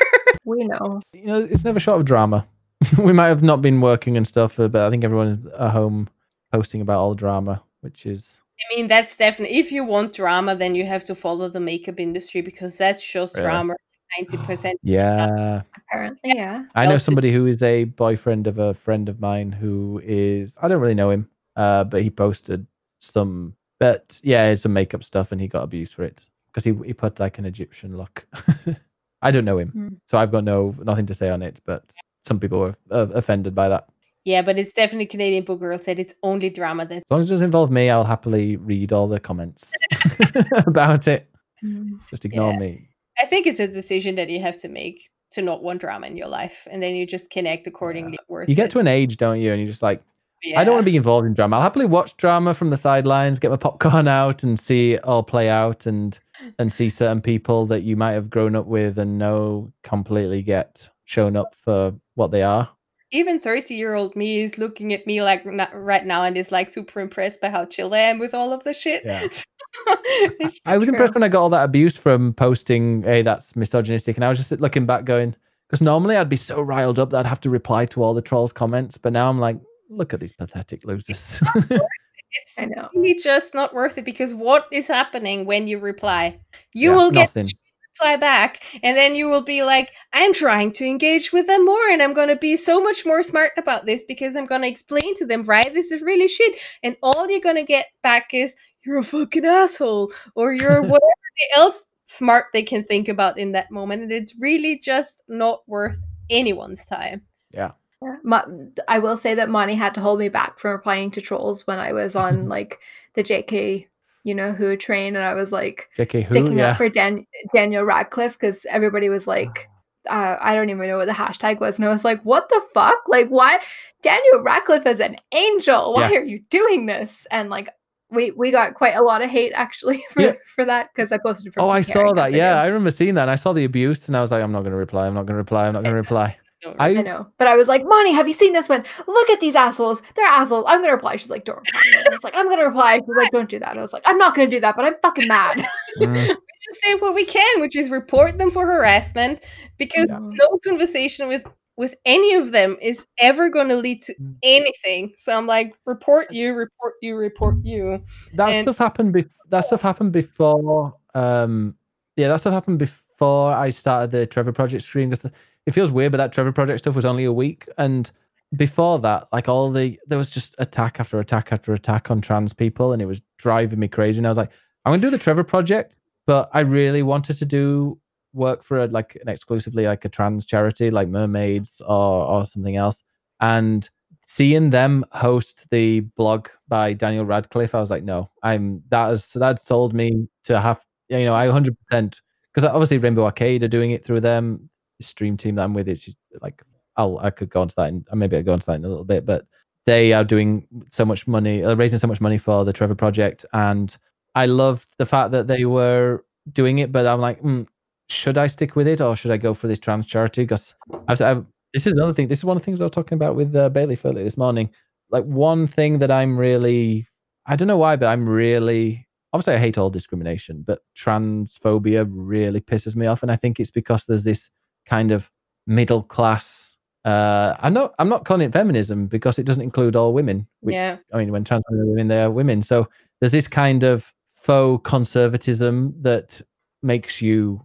S3: We know.
S5: You know, it's never short of drama. we might have not been working and stuff, uh, but I think everyone is at home posting about all drama, which is
S4: I mean, that's definitely if you want drama, then you have to follow the makeup industry because that's just
S5: Really?
S4: drama. Ninety percent.
S5: yeah.
S3: Apparently, yeah.
S5: I know somebody who is a boyfriend of a friend of mine who is I don't really know him, uh, but he posted some but yeah, it's some makeup stuff and he got abused for it because he he put like an Egyptian look. I don't know him,
S3: Hmm.
S5: so I've got no nothing to say on it. But some people were uh, offended by that.
S4: Yeah, but it's definitely Canadian Book Girl said it's only drama that
S5: As long as it doesn't involve me, I'll happily read all the comments about it.
S3: Mm.
S5: Just ignore
S4: Yeah.
S5: me.
S4: I think it's a decision that you have to make to not want drama in your life, and then you just connect accordingly. Worth
S5: You get
S4: it.
S5: to an age, don't you? And you're just like, I don't want to be involved in drama. I'll happily watch drama from the sidelines, get my popcorn out, and see it all play out, and and see certain people that you might have grown up with and know completely get shown up for what they are.
S4: Even thirty-year-old me is looking at me like n- right now and is like super impressed by how chill I am with all of the shit.
S5: Yeah.
S4: It's-
S5: I was
S3: True.
S5: impressed when I got all that abuse from posting, "Hey, that's misogynistic," and I was just looking back, going, because normally I'd be so riled up that I'd have to reply to all the trolls' comments, but now I'm like, look at these pathetic losers.
S4: it's
S3: I know.
S4: really just not worth it because what is happening when you reply? You
S5: Yeah,
S4: will get
S5: nothing.
S4: Reply back and then you will be like i'm trying to engage with them more and i'm going to be so much more smart about this because i'm going to explain to them right this is really shit and all you're going to get back is you're a fucking asshole or you're whatever else smart they can think about in that moment and it's really just not worth anyone's time
S3: Yeah. Mo- I will say that Monty had to hold me back from replying to trolls when I was on like the JK, you know, who train, and I was like
S5: JK, who?
S3: sticking
S5: Yeah.
S3: up for Dan- Daniel Radcliffe because everybody was like, uh, I don't even know what the hashtag was, and I was like, what the fuck? Like, why Daniel Radcliffe is an angel? Why
S5: Yeah.
S3: are you doing this? And like. We, we got quite a lot of hate actually for,
S5: Yeah.
S3: for that because I posted from
S5: Oh, I saw that.
S3: as
S5: Yeah. I remember seeing that. And I saw the abuse, and I was like, I'm not going to reply. I'm not going to reply. I'm not going to reply. I,
S3: I know. But I was like, Monty, have you seen this one? Look at these assholes. They're assholes. I'm gonna reply. She's like, don't reply. I was like, I'm gonna reply. She's like, don't do that. I was like, I'm not gonna do that, but I'm fucking mad.
S5: Mm,
S4: we just say what we can which is report them for harassment because
S3: Yeah.
S4: no conversation with with any of them is ever going to lead to
S5: Mm.
S4: anything so i'm like report you report you report you
S5: that
S4: And-
S5: stuff happened. Be- that stuff happened before. Um, yeah, that stuff happened before I started the Trevor Project stream. Just it feels weird, but that Trevor Project stuff was only a week, and before that, like all the there was just attack after attack after attack on trans people, and it was driving me crazy. And I was like, I'm gonna do the Trevor Project, but I really wanted to do work for a, like an exclusively like a trans charity, like Mermaids or or something else, and seeing them host the blog by Daniel Radcliffe, I was like, no, I'm that has that sold me to have you know I 100 percent because obviously Rainbow Arcade are doing it through them. Stream team that I'm with, it's like I'll I could go into that and maybe I'll go into that in a little bit, but they are doing so much money, uh, raising so much money for the Trevor Project, and I loved the fact that they were doing it. But I'm like, mm, should I stick with it or should I go for this trans charity? Because I've, I've this is another thing. This is one of the things I was talking about with uh, Bailey Furley this morning. Like one thing that I'm really, I don't know why, but I'm really obviously I hate all discrimination, but transphobia really pisses me off, and I think it's because there's this kind of middle class. Uh, I'm not. I'm not calling it feminism because it doesn't include all women. Which,
S4: yeah
S5: I mean, when trans women are women, they are women. So there's this kind of faux conservatism that makes you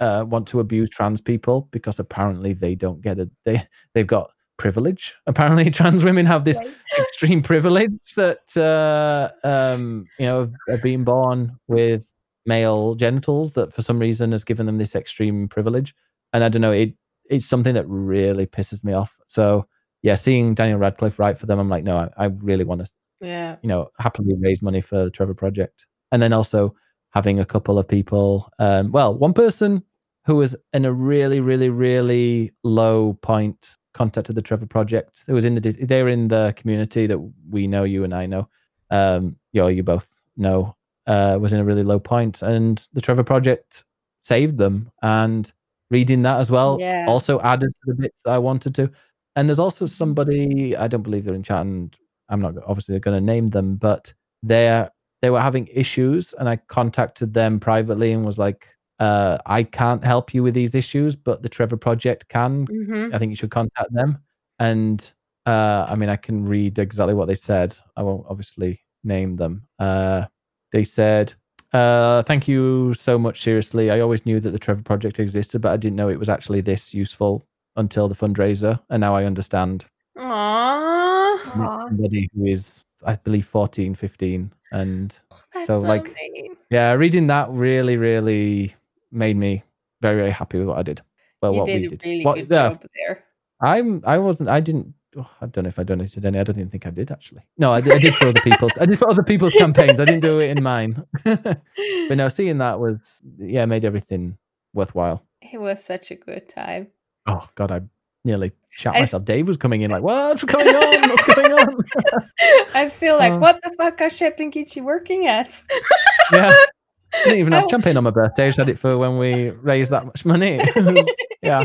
S5: uh, want to abuse trans people because apparently they don't get it. They they've got privilege. Apparently, trans women have this extreme privilege that uh, um, you know of being born with male genitals that for some reason has given them this extreme privilege. And I don't know it. it's something that really pisses me off. So yeah, seeing Daniel Radcliffe write for them, I'm like, no, I, I really want to
S4: Yeah.
S5: you know, happily raise money for the Trevor Project. And then also having a couple of people, um, well, one person who was in a really, really, really low point contacted the Trevor Project. It was in the they were in the community that we know, you and I know, um, you know, you both know, uh, was in a really low point, and the Trevor Project saved them. And reading that as well
S4: Yeah.
S5: also added to the bits that I wanted to. And there's also somebody I don't believe they're in chat, and I'm not obviously going to name them, but they're they were having issues, and I contacted them privately and was like, uh, "I can't help you with these issues, but the Trevor Project can.
S4: hmm
S5: I think you should contact them." And uh, I mean, I can read exactly what they said. I won't obviously name them. Uh, they said, uh, "Thank you so much. Seriously, I always knew that the Trevor Project existed, but I didn't know it was actually this useful until the fundraiser, and now I understand."
S4: Aww.
S5: And it's
S3: Aw.
S5: somebody who is i believe 14 15 and
S4: That's
S5: So, like,
S4: amazing.
S5: yeah reading that really really made me very very happy with what i did well
S4: you
S5: what
S4: did
S5: we
S4: a
S5: did
S4: really
S5: What-
S4: good
S5: yeah,
S4: job there.
S5: i'm i wasn't i didn't oh, i don't know if i donated any. I don't even think i did actually. No i, did- I did for other people's i did for other people's campaigns. I didn't do it in mine. But no seeing that was yeah made everything worthwhile.
S4: It was such a good time.
S5: oh god i nearly shot
S4: I s-
S5: myself dave was coming in like what's going on? What's going on?
S4: I'm still like,
S5: Uh,
S4: what the fuck are Shep and Kichi working as?
S5: yeah. I didn't even have
S4: I-
S5: champagne on my birthday. I just had it for when we raised that much money. Was- yeah.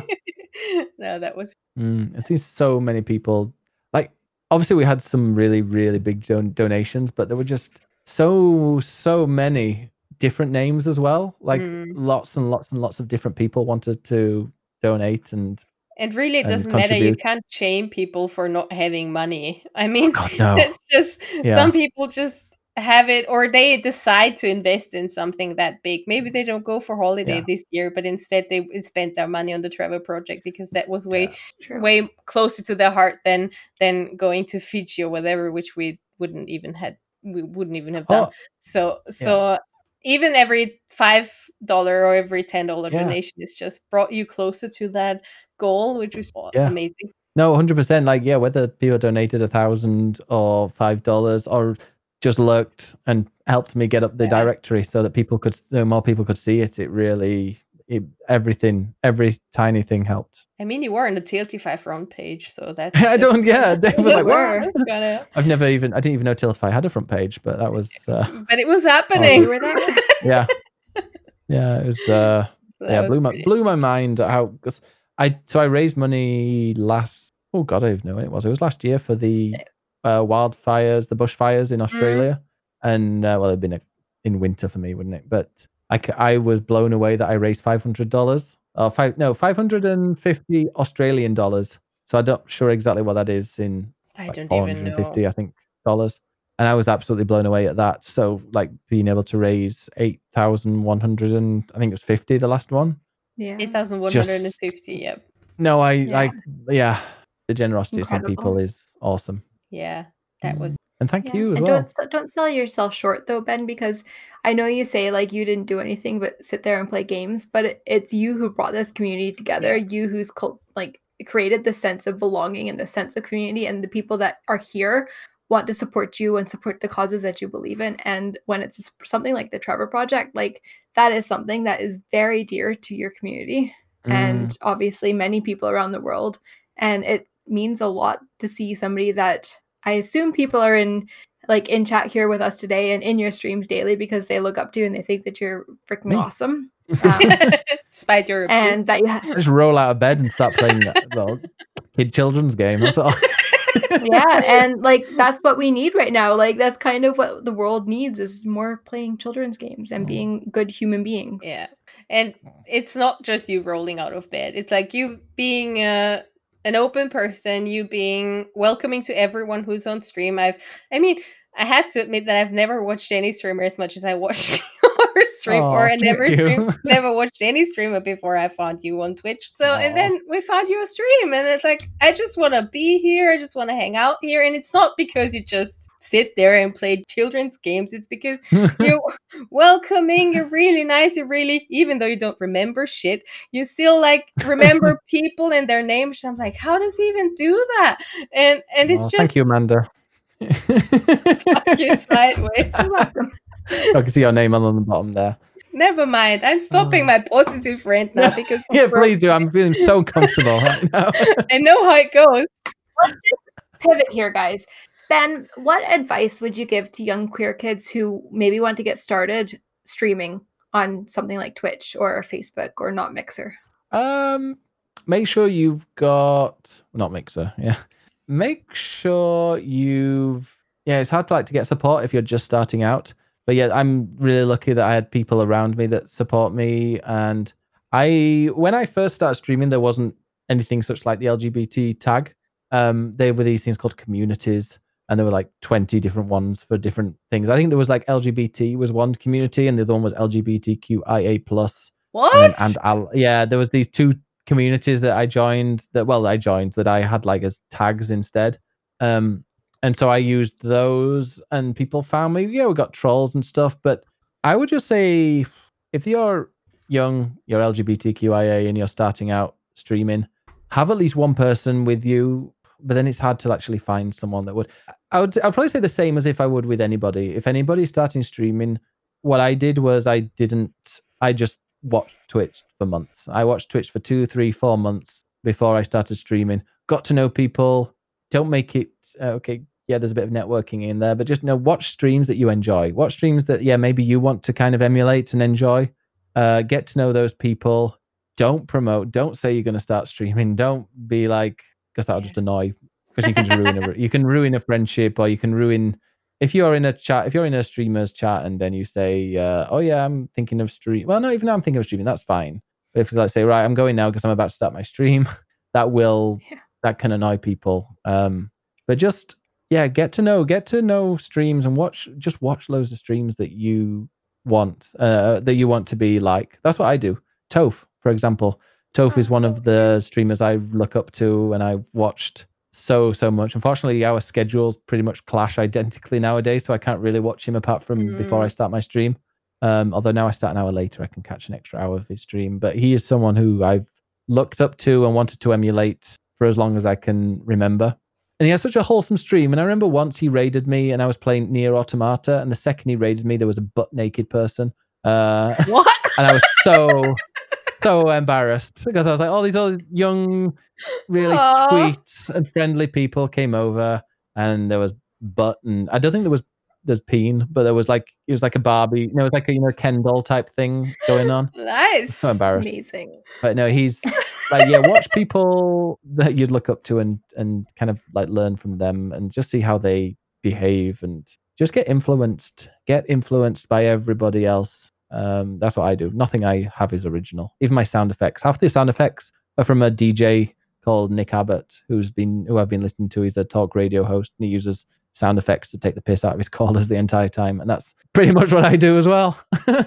S4: no, that was
S5: Mm, I've seen so many people. Like, obviously, we had some really, really big don- donations, but there were just so, so many different names as well. Like,
S4: Mm.
S5: lots and lots and lots of different people wanted to donate. And
S4: and really it doesn't matter. You can't shame people for not having money. I mean
S5: God, no.
S4: it's just
S5: Yeah.
S4: some people just have it or they decide to invest in something that big. Maybe mm-hmm. they don't go for holiday
S5: Yeah.
S4: this year, but instead they spent their money on the Trevor Project because that was way
S5: Yeah.
S4: Way closer to their heart than than going to Fiji or whatever, which we wouldn't even had we wouldn't even have done.
S5: Oh,
S4: So so even every five dollar or every ten dollar
S5: Yeah.
S4: donation is just brought you closer to that goal, which was
S5: Yeah.
S4: amazing.
S5: no, 100%. Like, yeah, whether people donated a thousand or five dollars or just lurked and helped me get up the
S4: Yeah.
S5: directory so that people could, so more people could see it. It really, it, everything, every tiny thing helped.
S4: I mean, you were on the Tiltify front page, so that
S5: I don't, yeah, Dave was like,
S4: were
S5: what?
S4: gonna-
S5: I've never even, I didn't even know Tiltify had a front page, but that was, uh,
S4: but it was happening.
S3: Were there?
S5: yeah. Yeah, it was, uh,
S4: So
S5: yeah,
S4: was
S5: blew my
S4: pretty-
S5: blew my mind how because I so I raised money last oh god I don't even know when it was it was last year for the uh, wildfires the bushfires in Australia. And uh, well it'd been a, in winter for me wouldn't it? But I I was blown away that I raised five hundred dollars. Or five no five hundred and fifty Australian dollars. So I'm not sure exactly what that is in
S4: I
S5: like
S4: don't
S5: 450 I think dollars. And I was absolutely blown away at that. So like being able to raise 8100 and I think it was 50 the last one.
S3: Yeah.
S4: 8,150, yep.
S5: no I
S3: Yeah.
S5: I yeah. the generosity of some people is awesome
S4: Yeah, that was
S5: and thank
S3: Yeah,
S5: you as
S3: and
S5: well
S3: don't don't sell yourself short though, Ben, because I know you say like you didn't do anything but sit there and play games, but it, it's you who brought this community together. You who's cult- like created the sense of belonging and the sense of community, and the people that are here want to support you and support the causes that you believe in. And when it's something like the Trevor Project, like that is something that is very dear to your community
S5: Mm,
S3: and obviously many people around the world. And it means a lot to see somebody that I assume people are in like in chat here with us today and in your streams daily because they look up to you and they think that you're freaking
S5: Me.
S3: awesome. Um,
S4: despite your
S3: and that you have
S5: just roll out of bed and start playing that well, kid children's game that's all
S3: yeah and like that's what we need right now like that's kind of what the world needs is more playing children's games and
S5: Mm.
S3: being good human beings
S4: Yeah. And it's not just you rolling out of bed. It's like you being uh, an open person, you being welcoming to everyone who's on stream. I've I mean, I have to admit that I've never watched any streamer as much as I watched. stream
S5: Aw,
S4: or I never stream, never watched any streamer before I found you on Twitch. So and then we found you a stream and it's like I just want to be here. I just want to hang out here and it's not because you just sit there and play children's games. It's because you're welcoming, you're really nice, you're really even though you don't remember shit, you still like remember people and their names. I'm like, how does he even do that? And and it's
S5: Aw,
S4: just
S5: thank you, Amanda.
S4: fucking sideways.
S3: You're welcome.
S5: I can see your name on the bottom there.
S4: Never mind. I'm stopping my positive rant now because
S5: Yeah, please do. I'm feeling so comfortable right now.
S4: I know how it goes.
S3: Let's just pivot here, guys. Ben, what advice would you give to young queer kids who maybe want to get started streaming on something like Twitch or Facebook or not Mixer?
S5: Um, make sure you've got not mixer. Yeah, make sure you've yeah. It's hard to like to get support if you're just starting out. But yeah, I'm really lucky that I had people around me that support me. And I, when I first started streaming, there wasn't anything such like the LGBT tag. Um, there were these things called communities, and there were like 20 different ones for different things. I think there was like LGBT was one community, and the other one was LGBTQIA plus
S4: What?
S5: and, and yeah, there was these two communities that I joined that well, I joined that I had like as tags instead. Um, and so I used those, and people found me. Yeah, we got trolls and stuff, but I would just say if you're young, you're LGBTQIA, and you're starting out streaming, have at least one person with you. But then it's hard to actually find someone that would. I would. I'd probably say the same as if I would with anybody. If anybody's starting streaming, what I did was I didn't. I just watched Twitch for months. I watched Twitch for two, three, four months before I started streaming. Got to know people. Don't make it uh, okay. Yeah, there's a bit of networking in there, but just you know, watch streams that you enjoy. Watch streams that yeah, maybe you want to kind of emulate and enjoy. Uh, get to know those people. Don't promote. Don't say you're going to start streaming. Don't be like because that'll just annoy. Because you can just ruin a you can ruin a friendship or you can ruin if you're in a chat, if you're in a streamer's chat and then you say, uh, "Oh yeah, I'm thinking of stream," well, no, even though I'm thinking of streaming, that's fine. But if you like say, "Right, I'm going now because I'm about to start my stream," that will
S3: Yeah.
S5: that can annoy people. Um, but just yeah, get to know, get to know streams and watch, just watch loads of streams that you want, uh, that you want to be like. That's what I do. Toph, for example, Toph is one of the streamers I look up to, and I've watched so so much. Unfortunately, our schedules pretty much clash identically nowadays, so I can't really watch him apart from before I start my stream. Um, although now I start an hour later, I can catch an extra hour of his stream. But he is someone who I've looked up to and wanted to emulate for as long as I can remember. And he has such a wholesome stream. And I remember once he raided me, and I was playing Nier Automata, and the second he raided me, there was a butt naked person. Uh,
S4: What?
S5: and I was so so embarrassed because I was like, all these all these young, really
S4: Aw.
S5: sweet and friendly people came over, and there was butt, and I don't think there was there's peen, but there was like it was like a Barbie, you know, it was like a you know Ken doll type thing going on.
S4: Nice.
S5: So embarrassing.
S3: Amazing.
S5: but no, he's like yeah, watch people that you'd look up to and and kind of like learn from them and just see how they behave and just get influenced, get influenced by everybody else. Um, that's what I do. Nothing I have is original. Even my sound effects. Half the sound effects are from a DJ called Nick Abbott, who's been who I've been listening to. He's a talk radio host and he uses sound effects to take the piss out of his callers the entire time. And that's pretty much what I do as well.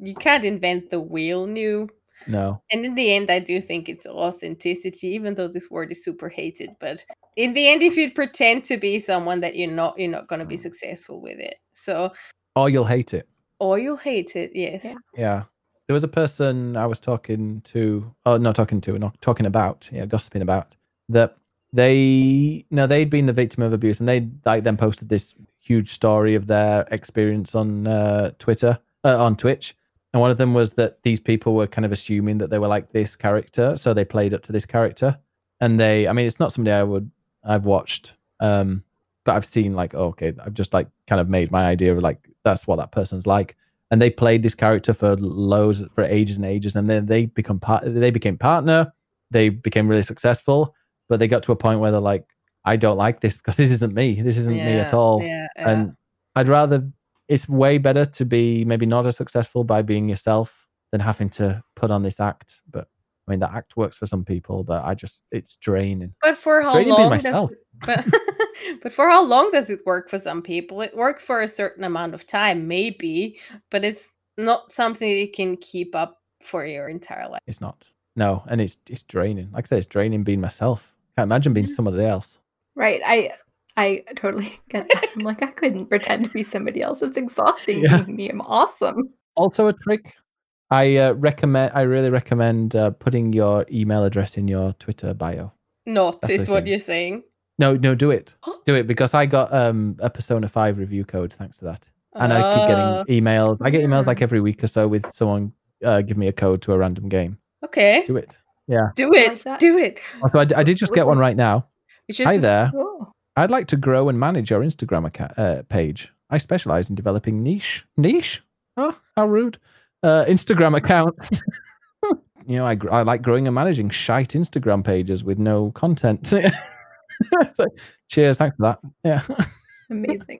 S4: You can't invent the wheel new.
S5: no.
S4: And in the end, I do think it's authenticity, even though this word is super hated. But in the end, if you pretend to be someone that you're not, you're not going to be mm. successful with it. So,
S5: Or you'll hate it.
S4: or you'll hate it. Yes.
S3: Yeah.
S5: Yeah. There was a person I was talking to, oh, not talking to, not talking about, yeah, gossiping about that they, no, they'd been the victim of abuse and they like then posted this huge story of their experience on uh, Twitter, uh, on Twitch. And one of them was that these people were kind of assuming that they were like this character. So they played up to this character. And they, I mean, it's not somebody I would, I've watched, um, but I've seen like, oh, okay, I've just like kind of made my idea of like, that's what that person's like and they played this character for loads for ages and ages and then they become part they became partner they became really successful but they got to a point where they're like i don't like this because this isn't me this isn't me at all
S4: Yeah. yeah.
S5: and i'd rather it's way better to be maybe not as successful by being yourself than having to put on this act but i mean that act works for some people but i just it's draining
S4: but for how long? Does
S5: myself.
S4: it, but, but for how long does it work for some people? It works for a certain amount of time, maybe, but it's not something you can keep up for your entire life.
S5: It's not. No, and it's it's draining. Like I said, it's draining being myself. Can't imagine being somebody else.
S3: Right. I I totally get that. I'm like, I couldn't pretend to be somebody else. It's exhausting
S5: Yeah.
S3: being me. I'm awesome.
S5: Also, a trick. I uh, recommend. I really recommend uh, putting your email address in your Twitter bio.
S4: Not
S5: That's
S4: is what you're saying.
S5: No, no, do it. Do it because I got um, a Persona Five review code thanks to that, and I keep
S4: Oh,
S5: getting emails. I get emails like every week or so with someone uh, give me a code to a random game.
S4: okay.
S5: Do it.
S4: Do it.
S3: like.
S4: Do it.
S5: Also, I, d- I did just get one right now.
S4: It's just
S5: Hi there.
S3: Oh.
S5: I'd like to grow and manage your Instagram account, uh, page. I specialize in developing niche niche. Oh, how rude! Uh, Instagram accounts. you know, I I like growing and managing shite Instagram pages with no content. So, cheers, thanks for that. Yeah.
S3: Amazing.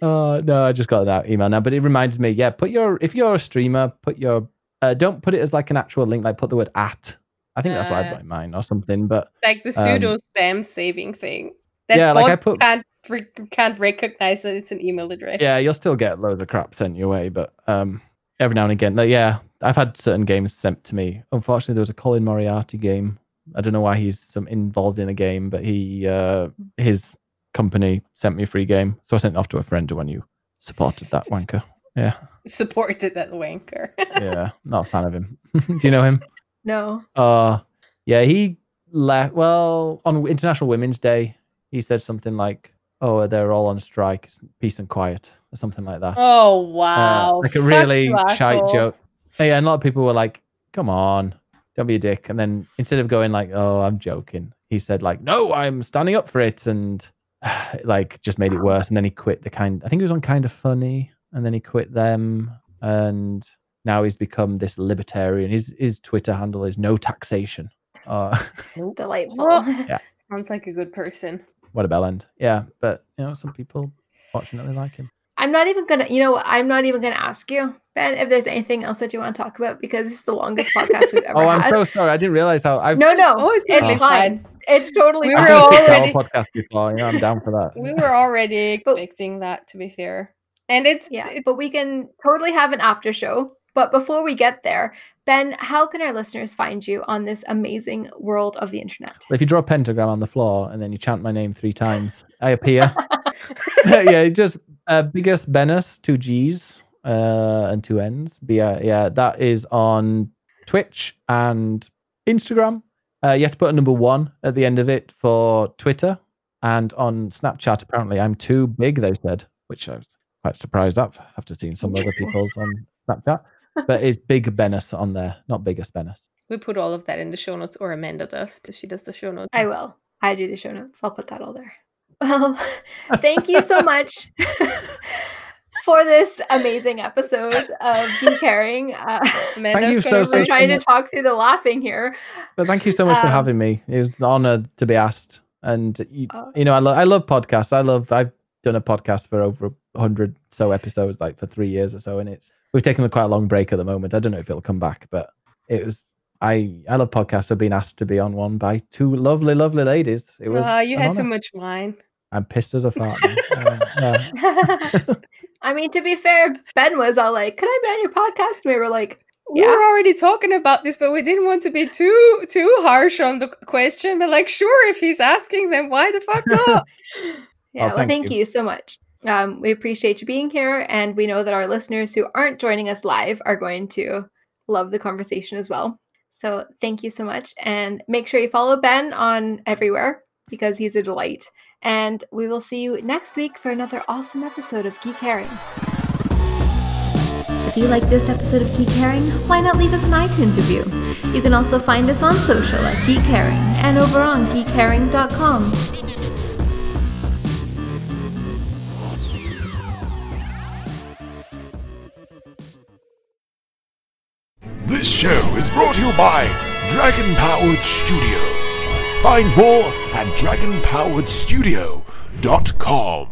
S5: Oh no, I just got that email now, but it reminded me. Yeah, put your if you're a streamer, put your uh, don't put it as like an actual link. Like put the word at. I think that's what I've
S4: Uh,
S5: got in mind or something. But
S4: like the
S5: Um,
S4: pseudo spam saving thing. That
S5: yeah, like I put-
S4: can't re- can't recognize that it's an email address.
S5: yeah, you'll still get loads of crap sent your way. But um, every now and again, like, yeah, I've had certain games sent to me. Unfortunately, there was a Colin Moriarty game. I don't know why he's some involved in a game, but he uh, his company sent me a free game, so I sent it off to a friend when you supported that wanker. Yeah,
S4: Supported that wanker.
S5: yeah, not a fan of him. Do you know him?
S3: No.
S5: Uh yeah, he left. Well, on International Women's Day, he said something like, "Oh, they're all on strike, peace and quiet," or something like that.
S4: oh
S5: Uh,
S4: wow.
S5: like a
S4: Fuck
S5: really
S4: you,
S5: shite
S4: asshole.
S5: joke. Yeah, and a lot of people were like, "Come on, don't be a dick." And then instead of going like, "Oh, I'm joking," he said like, "No, I'm standing up for it," and like just made it worse. And then he quit the kind. I think he was on Kind of Funny, and then he quit them, and now he's become this libertarian. His his Twitter handle is no taxation. Uh,
S3: Delightful.
S4: Well, Sounds like a good person.
S5: what a bell end. Yeah, but you know, some people fortunately like him.
S3: I'm not even gonna, you know, I'm not even gonna ask you, Ben, if there's anything else that you want to talk about because it's the longest podcast we've ever
S5: Oh, I'm
S3: had.
S5: so sorry. I didn't realize how I've
S3: no, no,
S4: Oh, it's
S3: it's
S4: totally
S3: fine.
S4: fine.
S3: It's totally
S4: We
S5: I've
S4: were
S5: a six
S4: already-
S5: podcast before. You know, I'm down for that.
S4: We were already
S3: But-
S4: expecting that to be fair. And it's
S3: Yeah,
S4: it's
S3: but we can totally have an after show. But before we get there, Ben, how can our listeners find you on this amazing world of the internet?
S5: If you draw a pentagram on the floor and then you chant my name three times, I appear. yeah, just uh, BiggusBennus, two G's uh, and two N's. But yeah, yeah, that is on Twitch and Instagram. Uh, you have to put a number one at the end of it for Twitter. And on Snapchat, apparently, I'm too big, they said, which I was quite surprised at after seeing some other people's on Snapchat. But it's Big Benus on there, not BiggusBennus.
S4: we put all of that in the show notes or Amanda does, but she does the show notes.
S3: I will. I do the show notes. I'll put that all there. Well, thank you so much for this amazing episode of Geek Herring. Uh,
S4: Amanda's
S5: you
S4: gonna
S5: so, so,
S3: we're trying to talk through the laughing here.
S5: But thank you so much for
S3: Um,
S5: having me. It was an honor to be asked. And you,
S3: Oh.
S5: you know, I love I love podcasts. I love I've done a podcast for over hundred so episodes, like for three years or so, and it's we've taken a quite a long break at the moment. I don't know if it'll come back, but it was I I love podcasts. I've been asked to be on one by two lovely, lovely ladies. It was
S4: oh you
S5: an
S4: had too much wine.
S5: I'm pissed as a fart. now. Um, yeah.
S3: I mean, to be fair, Ben was all like, "Could I be on your podcast?" And we were like,
S4: We
S3: Yeah.
S4: were already talking about this, but we didn't want to be too too harsh on the question. But like, sure, if he's asking, then why the fuck not?
S3: Yeah, oh, well,
S5: thank
S3: thank
S5: you.
S3: you. so much. Um, we appreciate you being here, and we know that our listeners who aren't joining us live are going to love the conversation as well. So thank you so much, and make sure you follow Ben on everywhere because he's a delight. And we will see you next week for another awesome episode of Geek Herring. If you like this episode of Geek Herring, why not leave us an iTunes review? You can also find us on social at Geek Herring and over on geekherring.com.
S6: This show is brought to you by Dragon Powered Studio. Find more at dragonpoweredstudio.com.